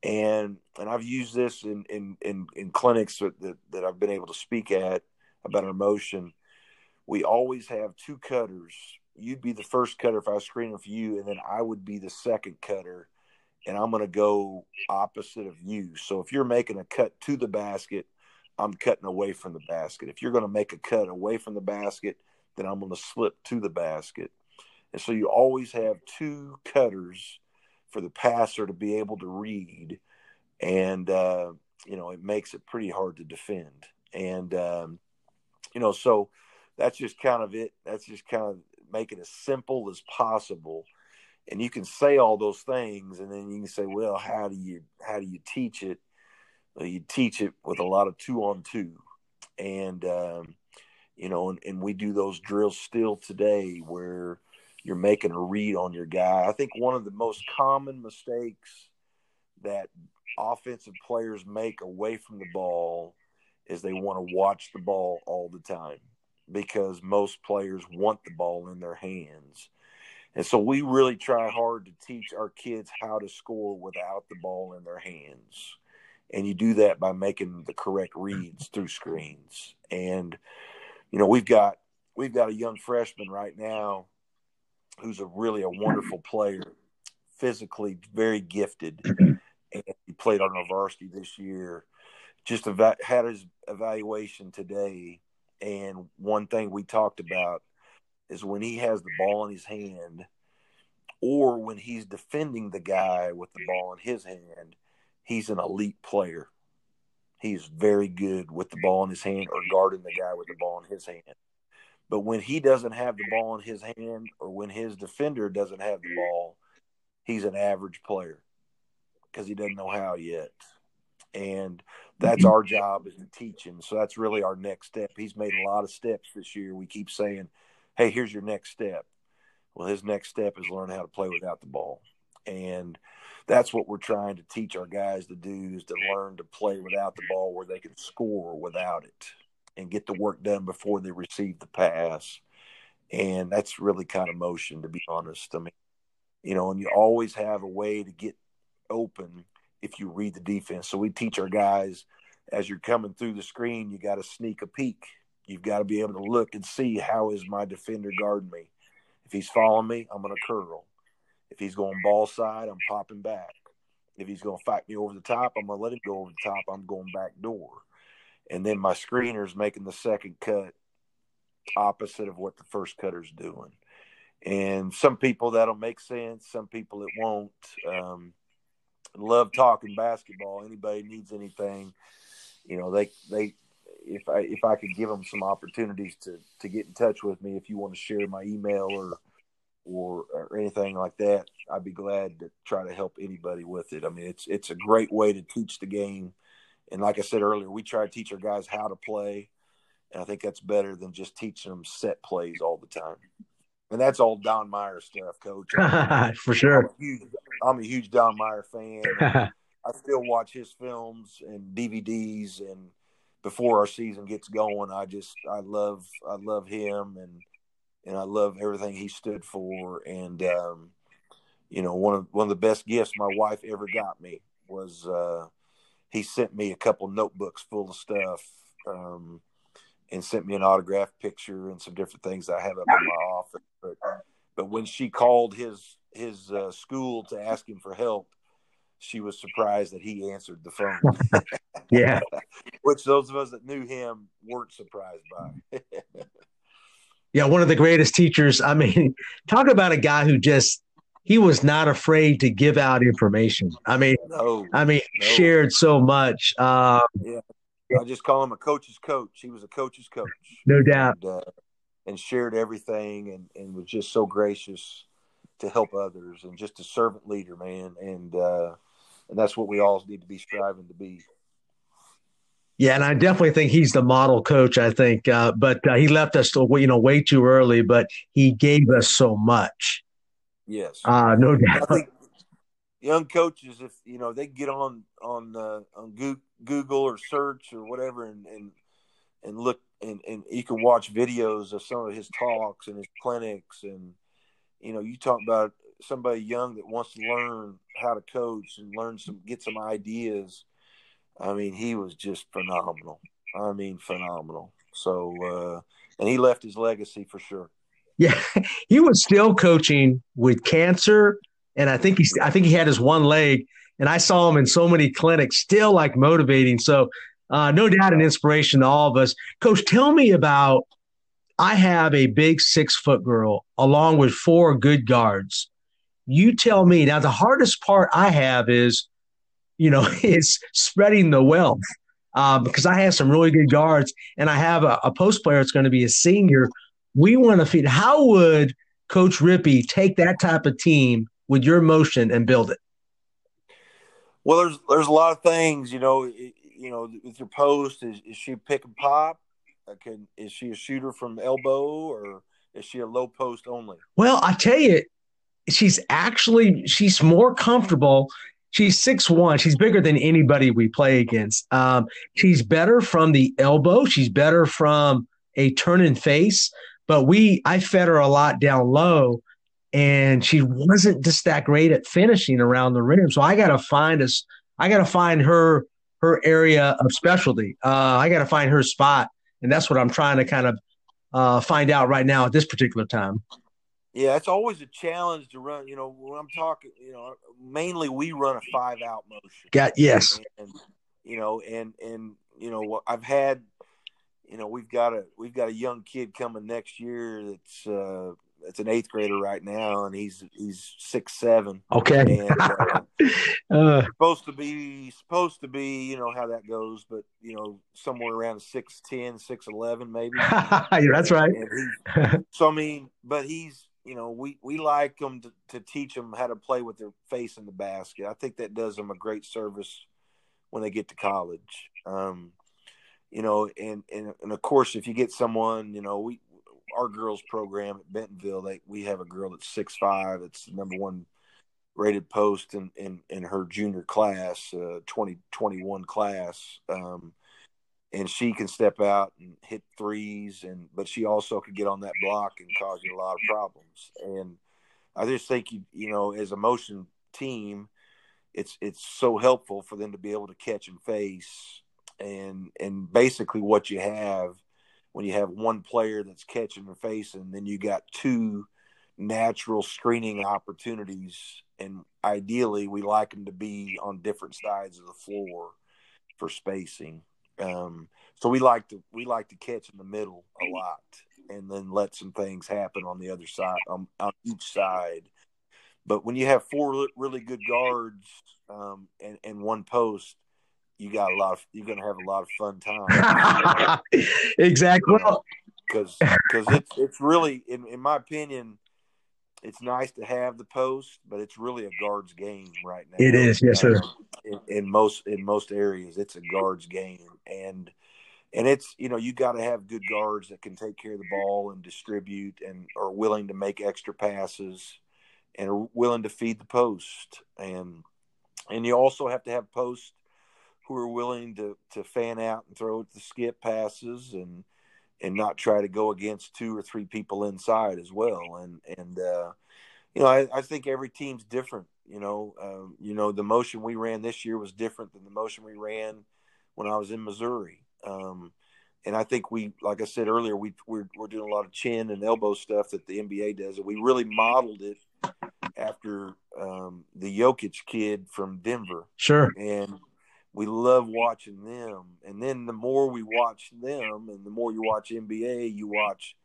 And and I've used this in in in, in clinics that, that, that I've been able to speak at about our motion. We always have two cutters. You'd be the first cutter if I was screening for you, and then I would be the second cutter and I'm going to go opposite of you. So if you're making a cut to the basket, I'm cutting away from the basket. If you're going to make a cut away from the basket, then I'm going to slip to the basket. And so you always have two cutters for the passer to be able to read. And, uh, you know, it makes it pretty hard to defend. And, um, you know, so that's just kind of it. That's just kind of make it as simple as possible and you can say all those things and then you can say well how do you how do you teach it? Well, you teach it with a lot of two on two and um, you know and, and we do those drills still today where you're making a read on your guy. I think one of the most common mistakes that offensive players make away from the ball is they want to watch the ball all the time because most players want the ball in their hands and so we really try hard to teach our kids how to score without the ball in their hands. And you do that by making the correct reads through screens. And you know, we've got we've got a young freshman right now who's a really a wonderful player, physically very gifted, and he played on our varsity this year. Just eva- had his evaluation today, and one thing we talked about is when he has the ball in his hand or when he's defending the guy with the ball in his hand, he's an elite player. He's very good with the ball in his hand or guarding the guy with the ball in his hand. But when he doesn't have the ball in his hand or when his defender doesn't have the ball, he's an average player because he doesn't know how yet. And that's our job is to teach him. So that's really our next step. He's made a lot of steps this year. We keep saying, hey, here's your next step. Well, his next step is learn how to play without the ball. And that's what we're trying to teach our guys to do is to learn to play without the ball where they can score without it and get the work done before they receive the pass. And that's really kind of motion, to be honest. I mean, you know, and you always have a way to get open if you read the defense. So we teach our guys as you're coming through the screen, you got to sneak a peek. You've got to be able to look and see how is my defender guarding me. If he's following me, I'm going to curl. If he's going ball side, I'm popping back. If he's going to fight me over the top, I'm going to let him go over the top. I'm going back door. And then my screener's making the second cut opposite of what the first cutter's doing. And some people that'll make sense, some people it won't. Um, love talking basketball. Anybody needs anything, you know, they they if I if I could give them some opportunities to to get in touch with me, if you want to share my email or or, or anything like that, I'd be glad to try to help anybody with it. I mean, it's it's a great way to teach the game, and like I said earlier, we try to teach our guys how to play, and I think that's better than just teaching them set plays all the time. And that's all Don Meyer stuff, Coach. For sure. I'm a huge, I'm a huge Don Meyer fan. I still watch his films and DVDs, and before our season gets going, I just I love I love him and and I love everything he stood for. And um, you know, one of one of the best gifts my wife ever got me was uh, he sent me a couple notebooks full of stuff. Um, and sent me an autograph picture and some different things I have up in my office. But but when she called his his uh, school to ask him for help, she was surprised that he answered the phone. yeah, which those of us that knew him weren't surprised by. yeah, one of the greatest teachers. I mean, talk about a guy who just he was not afraid to give out information. I mean, no, I mean, no. shared so much. Um, yeah. I just call him a coach's coach. He was a coach's coach, no doubt, and, uh, and shared everything, and, and was just so gracious to help others, and just a servant leader, man. And uh, and that's what we all need to be striving to be. Yeah, and I definitely think he's the model coach. I think, uh, but uh, he left us, you know, way too early. But he gave us so much. Yes, uh, no doubt. I think young coaches, if you know, they get on on uh, on Google or search or whatever, and and and look, and and you can watch videos of some of his talks and his clinics, and you know, you talk about somebody young that wants to learn how to coach and learn some, get some ideas. I mean, he was just phenomenal. I mean, phenomenal. So, uh, and he left his legacy for sure. Yeah, he was still coaching with cancer and I think he's I think he had his one leg, and I saw him in so many clinics, still like motivating. So uh, no doubt an inspiration to all of us. Coach, tell me about. I have a big six foot girl along with four good guards. You tell me now. The hardest part I have is, you know, is spreading the wealth. Uh, because I have some really good guards, and I have a, a post player that's going to be a senior. We want to feed. How would Coach Rippee take that type of team with your motion and build it? Well, there's there's a lot of things, you know. You know, with your post, is, is she pick and pop? Uh, can is she a shooter from elbow or is she a low post only? Well, I tell you, she's actually she's more comfortable. She's six one. She's bigger than anybody we play against. Um, she's better from the elbow. She's better from a turn and face. But we, I fed her a lot down low, and she wasn't just that great at finishing around the rim. So I got to find us. I got to find her her area of specialty. Uh, I got to find her spot, and that's what I'm trying to kind of uh, find out right now at this particular time. Yeah, it's always a challenge to run. You know, when I'm talking, you know, mainly we run a five out motion. Got yes. And, you know, and and you know, I've had, you know, we've got a we've got a young kid coming next year that's uh, it's an eighth grader right now, and he's he's six seven. Okay. And, uh, uh, supposed to be supposed to be, you know how that goes, but you know somewhere around six ten, six eleven, maybe. That's right. so I mean, but he's you know we we like them to, to teach them how to play with their face in the basket. I think that does them a great service when they get to college. Um, you know, and, and and of course, if you get someone, you know, we our girls program at Bentonville, they we have a girl that's six five. It's the number one rated post in in, in her junior class, uh, twenty twenty one class. Um, and she can step out and hit threes, and but she also could get on that block and cause you a lot of problems. And I just think you you know as a motion team, it's it's so helpful for them to be able to catch and face, and and basically what you have when you have one player that's catching and facing, then you got two natural screening opportunities, and ideally we like them to be on different sides of the floor for spacing. Um, so we like to we like to catch in the middle a lot, and then let some things happen on the other side on, on each side. But when you have four really good guards um, and, and one post, you got a lot of you're going to have a lot of fun time. exactly. Because because it's it's really in in my opinion, it's nice to have the post, but it's really a guards game right now. It is, yes, sir. In, in most in most areas, it's a guards game, and and it's you know you got to have good guards that can take care of the ball and distribute and are willing to make extra passes and are willing to feed the post and and you also have to have posts who are willing to to fan out and throw the skip passes and and not try to go against two or three people inside as well. And and uh, you know, I, I think every team's different. You know, uh, you know, the motion we ran this year was different than the motion we ran when I was in Missouri. Um, and I think we, like I said earlier, we we're, we're doing a lot of chin and elbow stuff that the NBA does, and we really modeled it after um, the Jokic kid from Denver. Sure. And we love watching them. And then the more we watch them and the more you watch NBA, you watch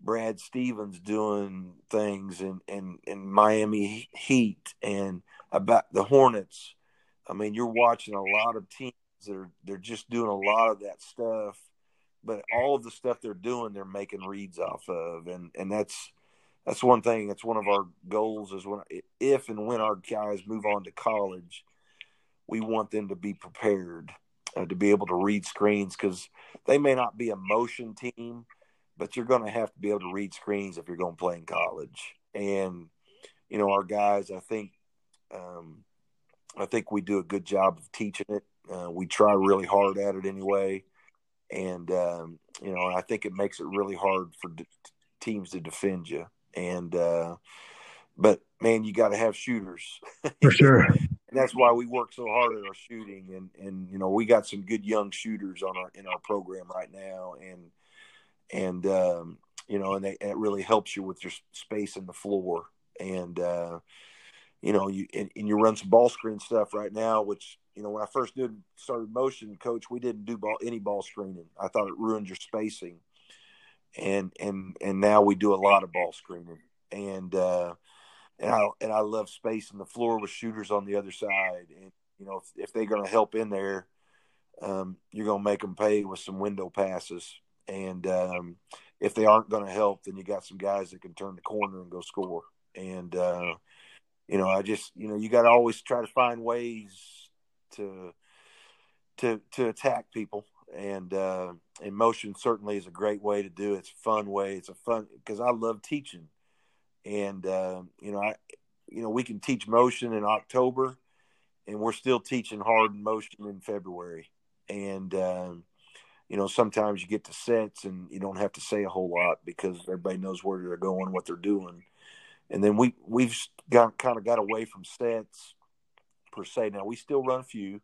Brad Stevens doing things in, in, in Miami Heat and about the Hornets. I mean, you're watching a lot of teams that are they're just doing a lot of that stuff, but all of the stuff they're doing, they're making reads off of, and and that's that's one thing. That's one of our goals is when if and when our guys move on to college, we want them to be prepared uh, to be able to read screens because they may not be a motion team, but you're going to have to be able to read screens if you're going to play in college. And you know, our guys, I think, um, I think we do a good job of teaching it. Uh, we try really hard at it anyway, and um, you know, I think it makes it really hard for d- teams to defend you. And uh, but man, you got to have shooters for sure. and that's why we work so hard at our shooting. And and you know we got some good young shooters on our in our program right now. And and um, you know and they, it really helps you with your space in the floor. And uh, you know you and, and, you run some ball screen stuff right now which you know when I first did started motion coach we didn't do ball any ball screening. I thought it ruined your spacing. And and and now we do a lot of ball screening. And uh, and I and I love space in the floor with shooters on the other side. And you know, if, if they're going to help in there, um, you're going to make them pay with some window passes. And um, if they aren't going to help, then you got some guys that can turn the corner and go score. And uh, you know, I just you know, you got to always try to find ways to to to attack people. And uh, and motion certainly is a great way to do it. It's a fun way. It's a fun because I love teaching and uh, you know, I, you know, we can teach motion in October, and we're still teaching hard motion in February. And um, you know, sometimes you get to sets and you don't have to say a whole lot because everybody knows where they're going, what they're doing. And then we we've got kind of got away from sets per se. Now we still run a few,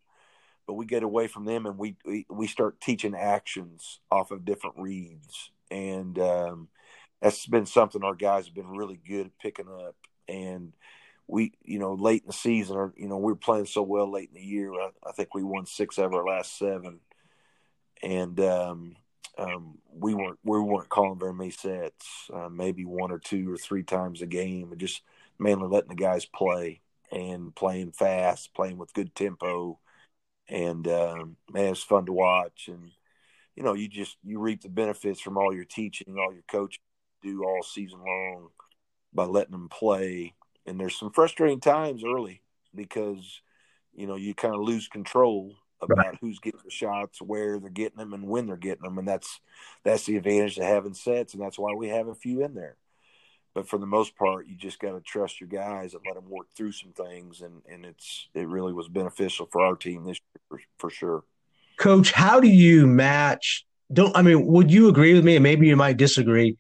but we get away from them and we we, we start teaching actions off of different reads. And um, that's been something our guys have been really good at picking up. And we, you know, late in the season, or you know, we were playing so well late in the year. I, I think we won six of our last seven, and um, um, we weren't we weren't calling very many sets, uh, maybe one or two or three times a game, and just mainly letting the guys play and playing fast, playing with good tempo, and um, man, it's fun to watch. And you know, you just you reap the benefits from all your teaching, all your coaching, do all season long by letting them play. And there's some frustrating times early because you know you kind of lose control about right. who's getting the shots, where they're getting them, and when they're getting them, and that's that's the advantage of having sets, and that's why we have a few in there. But for the most part, you just got to trust your guys and let them work through some things, and and it's it really was beneficial for our team this year for, for sure. Coach, how do you match? Don't I mean? Would you agree with me? And maybe you might disagree.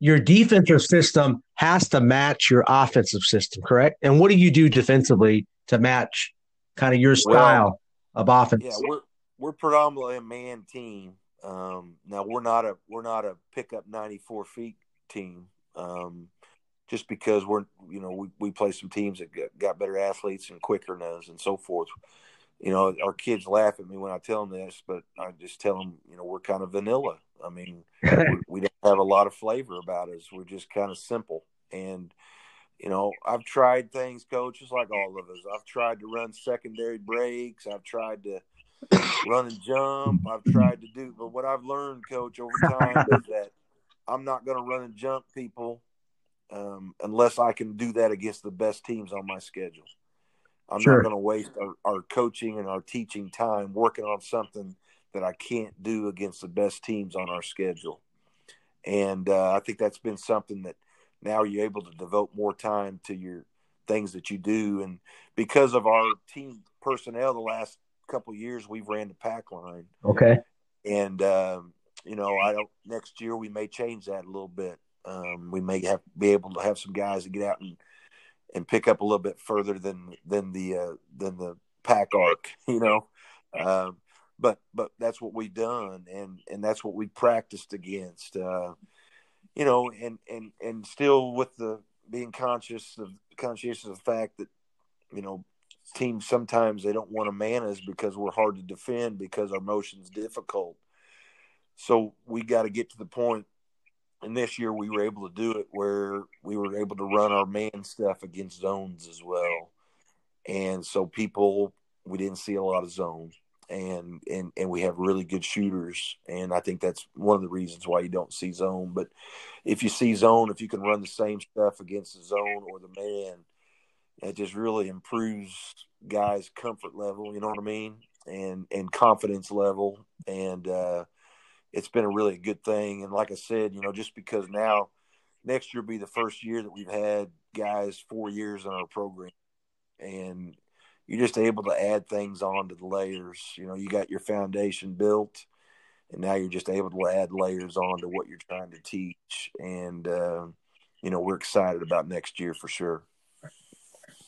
Your defensive system has to match your offensive system, correct? And what do you do defensively to match kind of your style? Well, of offense. Yeah, we're we're predominantly a man team. Um, now we're not a we're not a pick up ninety four feet team. Um, just because we're you know we, we play some teams that got, got better athletes and quicker us and so forth. You know, our kids laugh at me when I tell them this, but I just tell them, you know, we're kind of vanilla. I mean, we don't have a lot of flavor about us. We're just kind of simple. And you know, I've tried things, coach, just like all of us. I've tried to run secondary breaks. I've tried to run and jump. I've tried to do, but what I've learned, coach, over time is that I'm not going to run and jump people um, unless I can do that against the best teams on my schedule. I'm sure. not going to waste our, our coaching and our teaching time working on something that I can't do against the best teams on our schedule. And uh, I think that's been something that – now you're able to devote more time to your things that you do. And because of our team personnel, the last couple years we've ran the pack line. Okay. And um, you know, I don't. Next year we may change that a little bit. Um, we may have be able to have some guys that get out and and pick up a little bit further than than the uh, than the pack arc. You know. Um, but but that's what we've done, and and that's what we practiced against. Uh, you know, and and and still with the being conscious of conscious of the fact that you know teams sometimes they don't want to man us because we're hard to defend because our motion's difficult. So we got to get to the point and this year we were able to do it where we were able to run our man stuff against zones as well. And so people we didn't see a lot of zones and and and we have really good shooters and I think that's one of the reasons why you don't see zone. But if you see zone if you can run the same stuff against the zone or the man it just really improves guys comfort level you know what I mean? And and confidence level. And uh it's been a really good thing. And like I said you know just because now next year will be the first year that we've had guys 4 years in our program. And you're just able to add things on to the layers. You know, you got your foundation built, and now you're just able to add layers on to what you're trying to teach. And uh, you know, we're excited about next year for sure.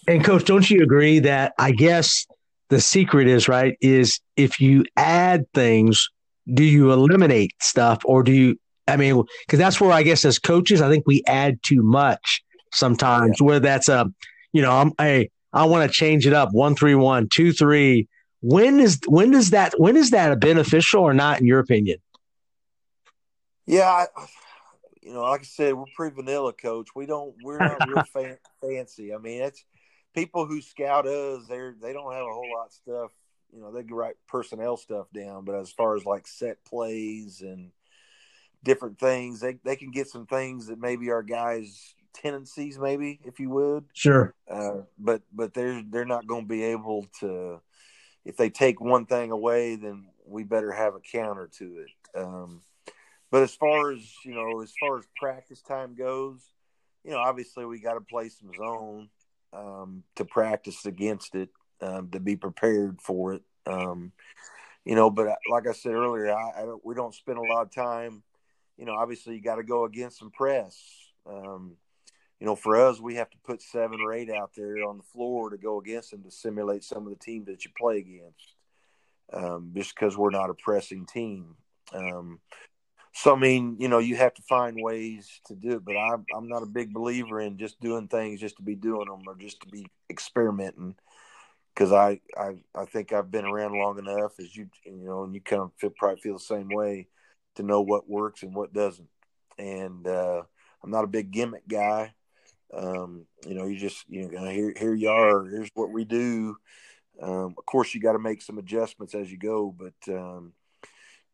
And coach, don't you agree that I guess the secret is right is if you add things, do you eliminate stuff or do you? I mean, because that's where I guess as coaches, I think we add too much sometimes. Yeah. Where that's a, you know, I'm a I want to change it up. One three one two three. When is when does that when is that a beneficial or not in your opinion? Yeah, I, you know, like I said, we're pretty vanilla, coach. We don't we're not real fan, fancy. I mean, it's people who scout us. They're they don't have a whole lot of stuff. You know, they can write personnel stuff down, but as far as like set plays and different things, they they can get some things that maybe our guys tendencies, maybe if you would. Sure. Uh, but but they're they're not going to be able to. If they take one thing away, then we better have a counter to it. Um, but as far as you know, as far as practice time goes, you know, obviously we got to play some zone um, to practice against it, um, to be prepared for it. Um, you know, but like I said earlier, I, I don't, we don't spend a lot of time. You know, obviously you got to go against some press. Um, you know, for us, we have to put seven or eight out there on the floor to go against them to simulate some of the teams that you play against, um, just because we're not a pressing team. Um, so, I mean, you know, you have to find ways to do it, but I'm, I'm not a big believer in just doing things just to be doing them or just to be experimenting. Because I, I, I think I've been around long enough, as you, you know, and you kind of feel, probably feel the same way. to know what works and what doesn't. And uh, I'm not a big gimmick guy. Um, you know, you just you know here here you are. Here's what we do. Um, of course, you got to make some adjustments as you go, but um,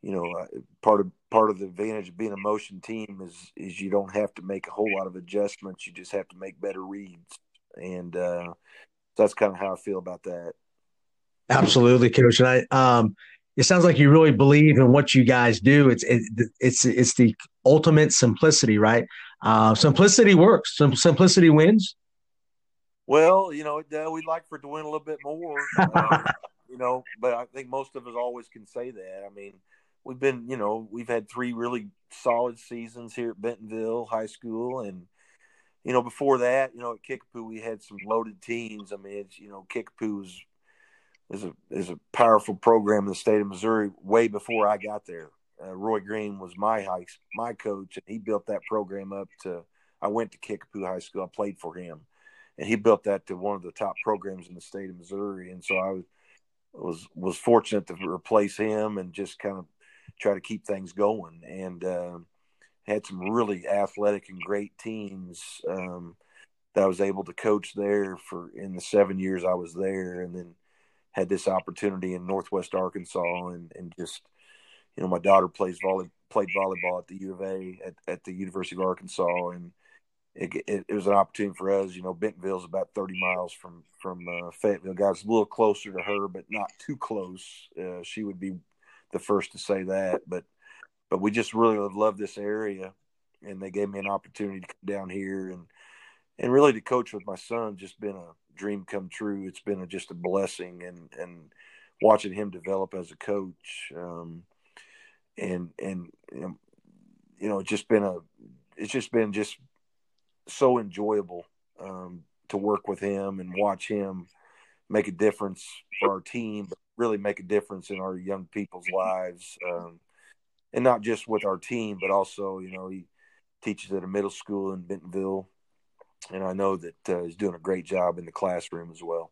you know, part of part of the advantage of being a motion team is is you don't have to make a whole lot of adjustments. You just have to make better reads, and uh, that's kind of how I feel about that. Absolutely, coach. And I, um, it sounds like you really believe in what you guys do. It's it, it's it's the ultimate simplicity, right? Uh, simplicity works. Sim- simplicity wins. Well, you know, uh, we'd like for it to win a little bit more, uh, you know, but I think most of us always can say that. I mean, we've been, you know, we've had three really solid seasons here at Bentonville High School, and you know, before that, you know, at Kickapoo we had some loaded teams. I mean, it's you know, Kickapoo was is a is a powerful program in the state of Missouri way before I got there. Uh, Roy Green was my high, my coach, and he built that program up to. I went to Kickapoo High School. I played for him, and he built that to one of the top programs in the state of Missouri. And so I was was was fortunate to replace him and just kind of try to keep things going. And uh, had some really athletic and great teams um, that I was able to coach there for in the seven years I was there, and then had this opportunity in Northwest Arkansas, and and just you know my daughter plays volley played volleyball at the U of A at, at the University of Arkansas, and it, it, it, was an opportunity for us. You know, Bentonville's about 30 miles from from uh, Fayetteville. Guys, a little closer to her, but not too close. Uh, she would be the first to say that. But but we just really love this area, and they gave me an opportunity to come down here and and really to coach with my son. Just been a dream come true. It's been a, just a blessing, and and watching him develop as a coach, um, and and you know, just been a it's just been just so enjoyable um, to work with him and watch him make a difference for our team, but really make a difference in our young people's lives, um, and not just with our team, but also you know he teaches at a middle school in Bentonville, and I know that uh, he's doing a great job in the classroom as well.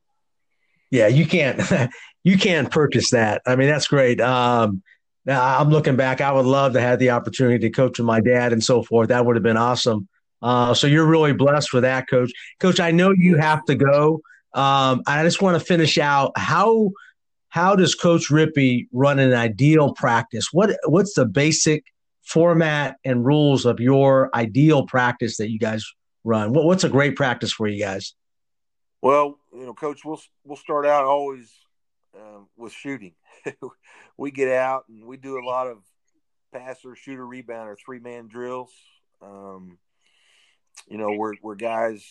Yeah, you can't you can't purchase that. I mean, that's great. Um, I'm looking back. I would love to have the opportunity to coach with my dad and so forth. That would have been awesome. Uh, so you're really blessed with that, Coach. Coach, I know you have to go. Um, I just want to finish out how how does Coach Rippee run an ideal practice? What what's the basic format and rules of your ideal practice that you guys run? What, what's a great practice for you guys? Well, you know, Coach, we'll we'll start out always uh, with shooting. we get out and we do a lot of passer, shooter, rebounder, three man drills. Um, you know, where where guys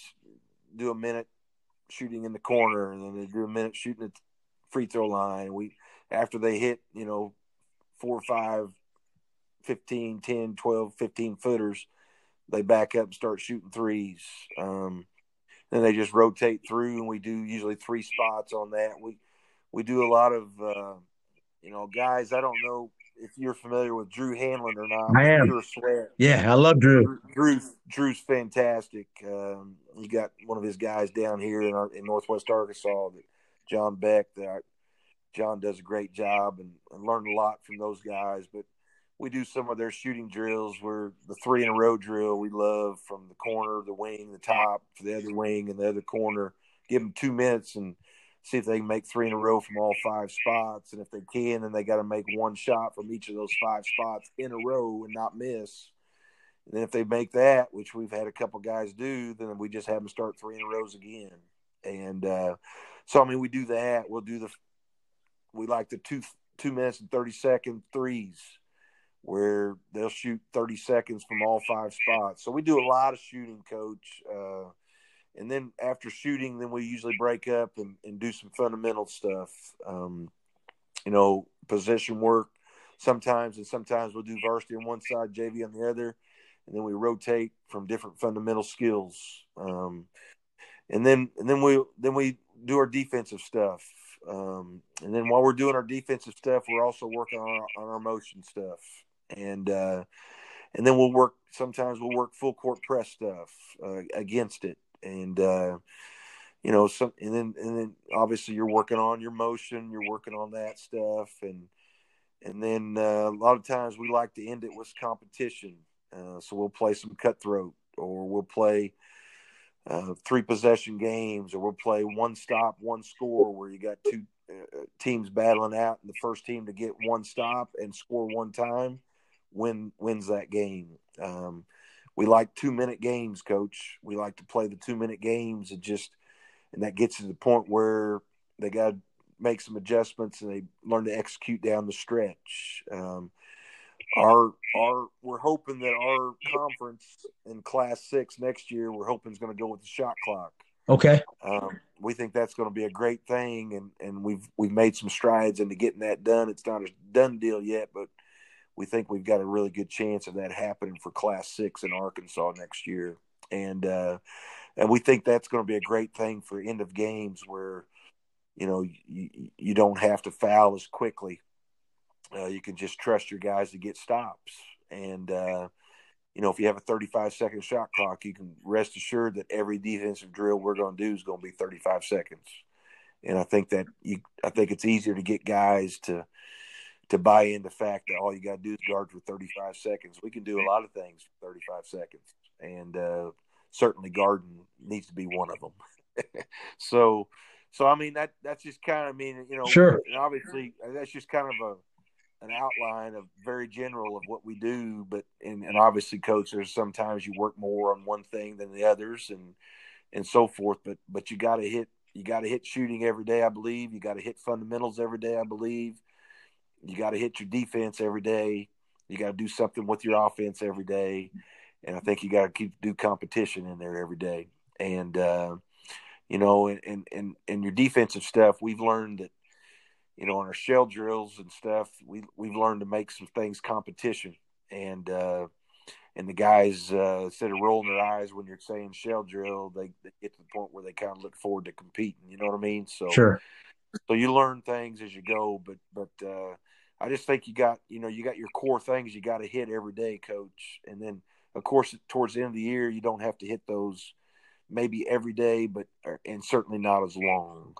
do a minute shooting in the corner and then they do a minute shooting at the free throw line. We after they hit, you know, four five, 15, 10, 12, 15 footers, they back up and start shooting threes. Um, then they just rotate through and we do usually three spots on that. We we do a lot of uh, you know, guys, I don't know if you're familiar with Drew Hanlen or not. I am. Yeah, I love Drew. Drew's Drew's fantastic. Um, you got one of his guys down here in our, in Northwest Arkansas, John Beck. That John does a great job and, and learned a lot from those guys. But we do some of their shooting drills where the three in a row drill we love from the corner, the wing, the top, for the other wing and the other corner. Give them two minutes and see if they can make three in a row from all five spots. And if they can, then they got to make one shot from each of those five spots in a row and not miss. And then if they make that, which we've had a couple guys do, then we just have them start three in a rows again. And uh, so, I mean, we do that. We'll do the, we like the two two minutes and thirty second threes, where they'll shoot thirty seconds from all five spots. So we do a lot of shooting, coach. Uh, and then after shooting, then we usually break up and, and do some fundamental stuff. Um, you know, position work sometimes, and sometimes we'll do varsity on one side, JV on the other, and then we rotate from different fundamental skills. Um, and then and then we then we do our defensive stuff. Um, and then while we're doing our defensive stuff, we're also working on our, on our motion stuff. And uh, and then we'll work. Sometimes we'll work full court press stuff uh, against it and uh, you know, some, and then and then obviously you're working on your motion, you're working on that stuff, and and then uh, a lot of times we like to end it with competition. Uh, so we'll play some cutthroat, or we'll play uh, three possession games, or we'll play one stop, one score, where you got two uh, teams battling out, and the first team to get one stop and score one time win wins that game. Um, we like two minute games, coach. We like to play the two minute games and just, and that gets to the point where they got to make some adjustments and they learn to execute down the stretch. Um, our our we're hoping that our conference in Class Six next year, we're hoping is going to go with the shot clock. Okay. Um, we think that's going to be a great thing, and and we've we've made some strides into getting that done. It's not a done deal yet, but we think we've got a really good chance of that happening for Class Six in Arkansas next year, and uh, and we think that's going to be a great thing for end of games where you know you, you don't have to foul as quickly. Uh, you can just trust your guys to get stops, and uh, you know if you have a 35 second shot clock, you can rest assured that every defensive drill we're going to do is going to be 35 seconds. And I think that you, I think it's easier to get guys to to buy in the fact that all you got to do is guard for 35 seconds. We can do a lot of things for 35 seconds, and uh, certainly guarding needs to be one of them. so, so I mean that that's just kind of I mean you know sure. obviously that's just kind of a an outline of very general of what we do, but and, and obviously, coach, there's sometimes you work more on one thing than the others, and and so forth. But but you got to hit you got to hit shooting every day, I believe. You got to hit fundamentals every day, I believe you got to hit your defense every day. You got to do something with your offense every day, and I think you got to keep do competition in there every day. And uh, you know, and and and your defensive stuff, we've learned that you know, on our shell drills and stuff, we we've learned to make some things competition. And uh, and the guys uh, instead of rolling their eyes when you're saying shell drill, they, they get to the point where they kind of look forward to competing. You know what I mean? So sure. So you learn things as you go, but but uh, I just think you got you know you got your core things you got to hit every day, coach. And then of course towards the end of the year you don't have to hit those maybe every day, but uh, and certainly not as long.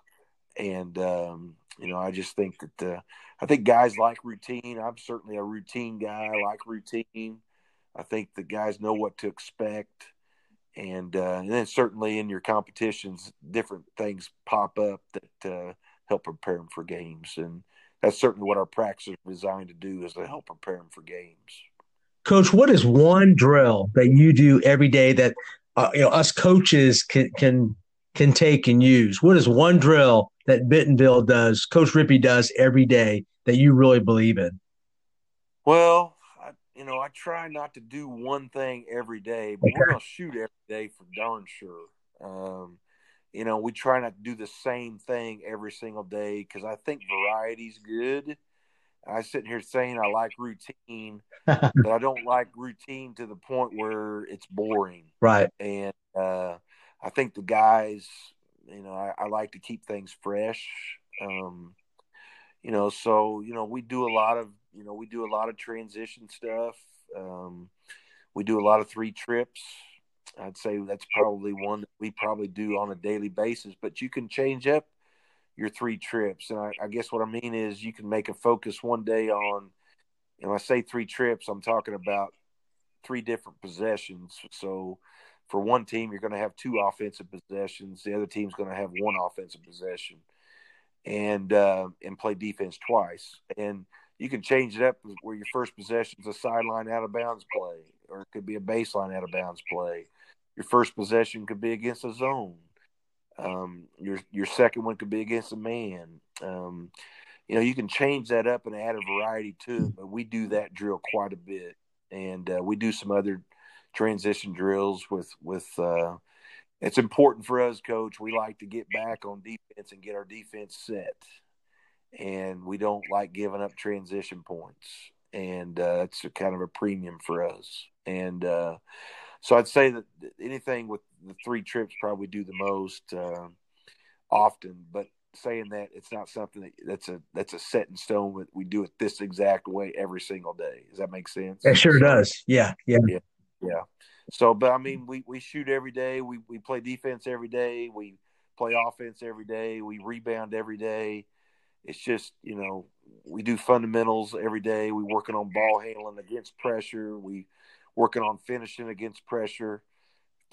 And um, you know I just think that uh, I think guys like routine. I'm certainly a routine guy. I like routine. I think the guys know what to expect. And, uh, and then certainly in your competitions, different things pop up that uh, help prepare them for games. And that's certainly what our practice is designed to do is to help prepare them for games. Coach, what is one drill that you do every day that uh, you know us coaches can can can take and use? What is one drill that Bentonville does, Coach Rippee does every day that you really believe in? Well, I, you know, I try not to do one thing every day, but okay. we're going to shoot every day for darn sure. Um, you know, we try not to do the same thing every single day because I think variety's good. I sit here saying I like routine, but I don't like routine to the point where it's boring. Right. And uh, I think the guys, you know, I, I like to keep things fresh. Um, you know, so you know, we do a lot of, you know, we do a lot of transition stuff. Um, we do a lot of three trips. I'd say that's probably one that we probably do on a daily basis. But you can change up your three trips, and I, I guess what I mean is you can make a focus one day on. And I say three trips, I'm talking about three different possessions. So for one team, you're going to have two offensive possessions. The other team's going to have one offensive possession, and uh, and play defense twice. And you can change it up where your first possession is a sideline out of bounds play, or it could be a baseline out of bounds play, your first possession could be against a zone. Um, your your second one could be against a man. Um, you know, you can change that up and add a variety to it, but we do that drill quite a bit, and uh, we do some other transition drills with with. Uh, it's important for us, coach. We like to get back on defense and get our defense set, and we don't like giving up transition points, and uh, it's a kind of a premium for us. And uh, so I'd say that anything with the three trips probably do the most uh, often. But saying that it's not something that, that's a that's a set in stone. That we do it this exact way every single day. Does that make sense? It sure does. Yeah, yeah, yeah, yeah. So, but I mean, we we shoot every day. We we play defense every day. We play offense every day. We rebound every day. it's just you know we do fundamentals every day. We working on ball handling against pressure. We working on finishing against pressure.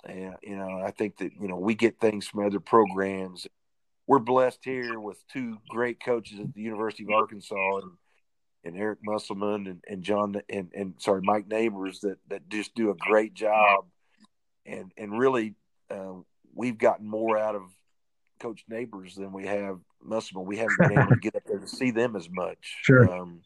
And you know, I think that you know we get things from other programs. We're blessed here with two great coaches at the University of Arkansas and, and Eric Musselman and, and John and, and sorry Mike Neighbors that that just do a great job. And and really, uh, we've gotten more out of Coach Neighbors than we have Musselman. We haven't been able to get up there to see them as much. Sure. Um,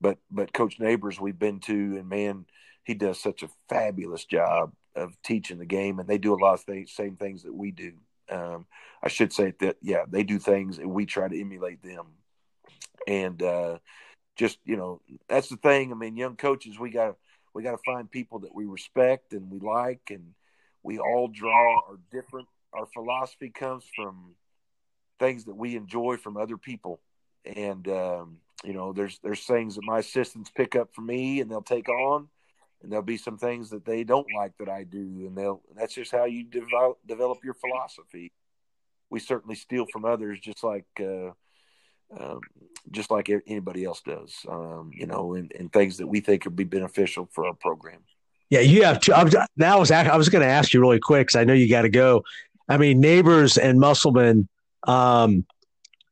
but but Coach Neighbors we've been to, and man, he does such a fabulous job of teaching the game, and they do a lot of the same things that we do. Um, I should say that yeah, they do things, and we try to emulate them. And uh, just you know, that's the thing. I mean, young coaches, we got we got to find people that we respect and we like, and we all draw our different our philosophy comes from things that we enjoy from other people and um, you know there's there's things that my assistants pick up for me and they'll take on and there'll be some things that they don't like that I do and they'll that's just how you develop develop your philosophy. We certainly steal from others just like uh, um, just like anybody else does um, you know and, and things that we think would be beneficial for our program. Yeah you have two I was, that was I was going to ask you really quick because I know you got to go. I mean, Neighbors and Musselman, um,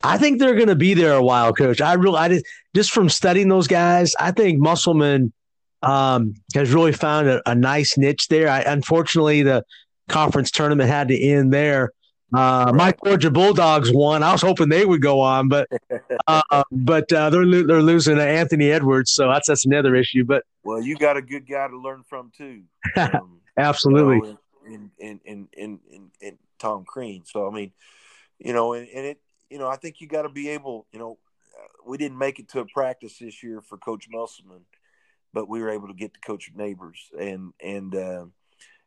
I think they're going to be there a while, Coach. I really, I just, just from studying those guys, I think Musselman um, has really found a, a, nice niche there. I, unfortunately, the conference tournament had to end there. Uh, my Georgia Bulldogs won. I was hoping they would go on, but uh, but uh, they're lo- they're losing to Anthony Edwards, so that's that's another issue. But well, you got a good guy to learn from too. Um, Absolutely. You know, in, in, in, in, in, Tom Crean. So I mean, you know, and, and it, you know, I think you got to be able, you know, we didn't make it to a practice this year for Coach Musselman, but we were able to get to Coach Neighbors and and uh,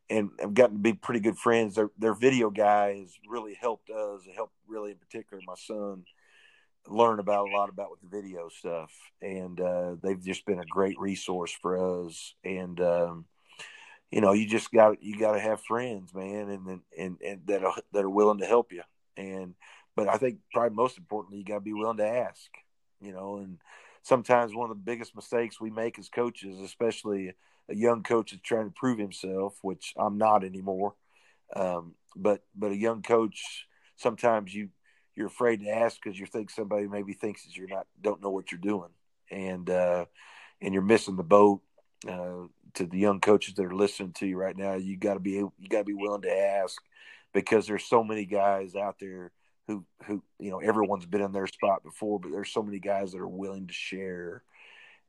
and I've gotten to be pretty good friends. Their their video guy has really helped us. Helped really in particular my son learn about a lot about with the video stuff, and uh, they've just been a great resource for us. And um, you know, you just got you got to have friends, man, and and and that are, that are willing to help you. And but I think probably most importantly, you got to be willing to ask. You know, and sometimes one of the biggest mistakes we make as coaches, especially a young coach that's trying to prove himself, which I'm not anymore. Um, but but a young coach, sometimes you you're afraid to ask because you think somebody maybe thinks that you're not don't know what you're doing, and uh, and you're missing the boat. Uh, to the young coaches that are listening to you right now, you got to be you got to be willing to ask because there's so many guys out there who who you know everyone's been in their spot before, but there's so many guys that are willing to share.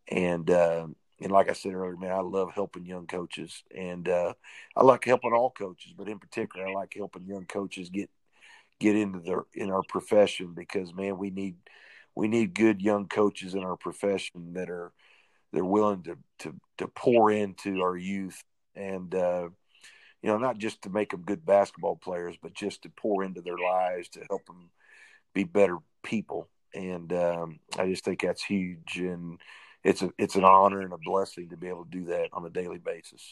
And uh, and like I said earlier, man, I love helping young coaches, and uh, I like helping all coaches, but in particular, I like helping young coaches get get into their in our profession because man, we need we need good young coaches in our profession that are they're willing to to to pour into our youth and uh, you know not just to make them good basketball players but just to pour into their lives to help them be better people and um, I just think that's huge and it's a it's an honor and a blessing to be able to do that on a daily basis.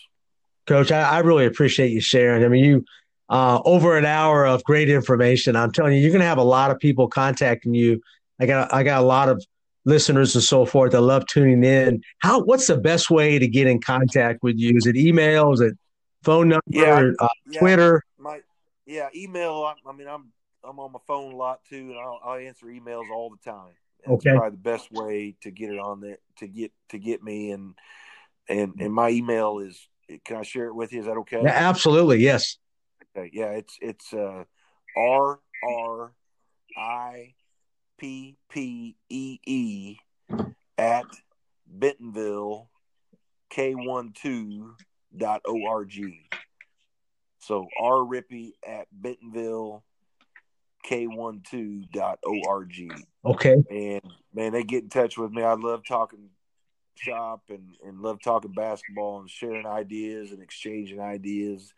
Coach, I, I really appreciate you sharing. I mean, you uh, over an hour of great information. I'm telling you, you're going to have a lot of people contacting you. I got I got a lot of listeners and so forth that love tuning in. How what's the best way to get in contact with you? Is it email? Is it phone number? Yeah, uh, yeah. Twitter? My yeah, email. I, I, mean, I'm I'm on my phone a lot too, and I'll, I'll answer emails all the time. That's okay. probably the best way to get it on there to get to get me and and and my email is. Can I share it with you? Is that okay? Yeah, absolutely. Yes. Okay. Yeah, it's it's uh, R R I P P E E at Bentonville K12 dot org. So R Rippee at Bentonville K12 dot org. Okay. And man, they get in touch with me. I love talking shop and, and love talking basketball and sharing ideas and exchanging ideas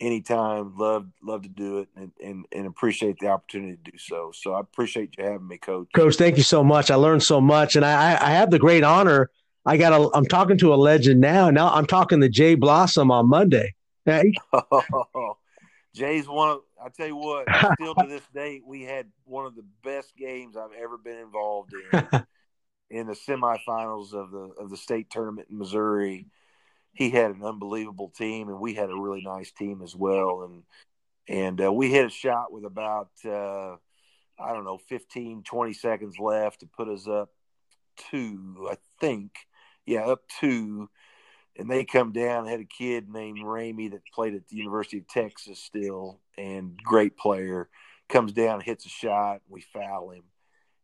anytime. Love love to do it and, and, and appreciate the opportunity to do so. So I appreciate you having me, Coach. Coach, thank you so much. I learned so much, and I I have the great honor. I got a. I'm talking to a legend now. Now I'm talking to Jay Blossom on Monday. Hey. Jay's one of. I tell you what, still to this day, we had one of the best games I've ever been involved in. in the semifinals of the of the state tournament in Missouri, he had an unbelievable team, and we had a really nice team as well. And and uh, we hit a shot with about uh, I don't know 15, 20 seconds left to put us up two, I think, yeah, up two. And they come down. Had a kid named Ramey that played at the University of Texas still, and great player. Comes down, hits a shot. We foul him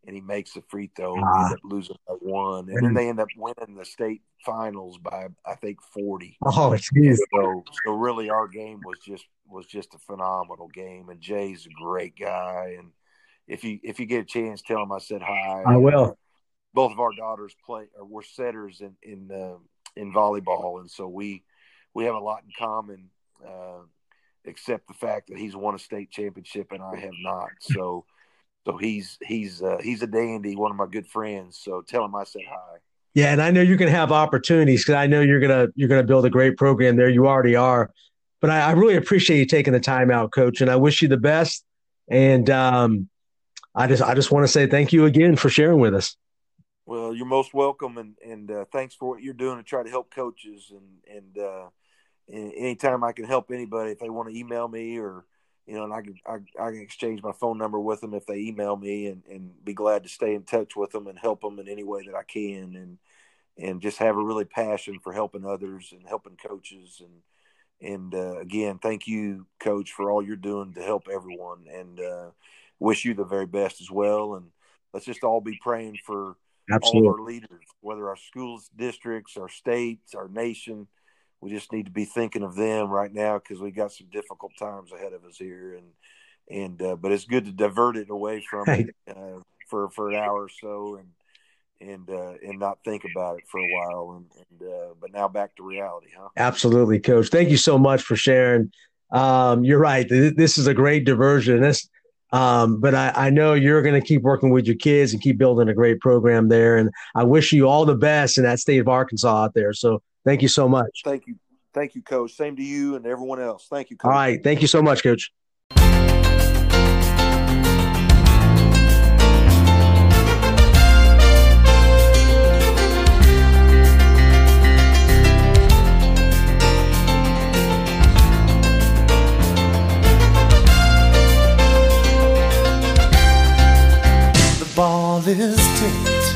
and he makes a free throw. And we end ah. up losing by one, and then they end up winning the state finals by I think forty. Oh, jeez. So, so really, our game was just was just a phenomenal game, and Jay's a great guy. And if you if you get a chance, tell him I said hi. I will. Both of our daughters play or we're setters in in uh, in volleyball, and so we we have a lot in common. Uh, except the fact that he's won a state championship and I have not. So so he's he's uh, he's a dandy, one of my good friends. So tell him I said hi. Yeah, and I know you're going to have opportunities because I know you're gonna you're gonna build a great program there. You already are, but I, I really appreciate you taking the time out, Coach, and I wish you the best. And um, I just I just want to say thank you again for sharing with us. Well, you're most welcome, and and uh, thanks for what you're doing to try to help coaches. And and uh, anytime I can help anybody, if they want to email me or you know, and I can I, I, can exchange my phone number with them if they email me, and, and be glad to stay in touch with them and help them in any way that I can, and and just have a really passion for helping others and helping coaches, and and uh, again, thank you, Coach, for all you're doing to help everyone, and uh, wish you the very best as well, and let's just all be praying for Absolutely. all our leaders, whether our schools, districts, our states, our nation we just need to be thinking of them right now because we got some difficult times ahead of us here and and uh, but it's good to divert it away from it uh, for for an hour or so and and uh, and not think about it for a while and, and uh, but now back to reality huh? Absolutely coach. Thank you so much for sharing. Um, you're right. This is a great diversion. This um, but I, I, know you're going to keep working with your kids and keep building a great program there. And I wish you all the best in that state of Arkansas out there. So Thank you so much. Thank you. Thank you, Coach. Same to you and everyone else. Thank you, Coach. All right. Thank you so much, Coach. this date.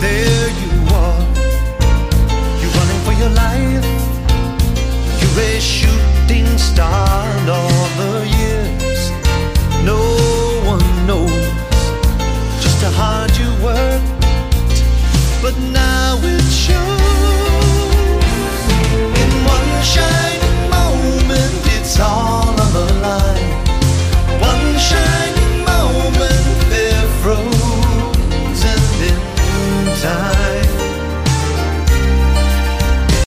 There you are. You're running for your life. You're a shooting star And all the years. No one knows just how hard you worked. But now it shows.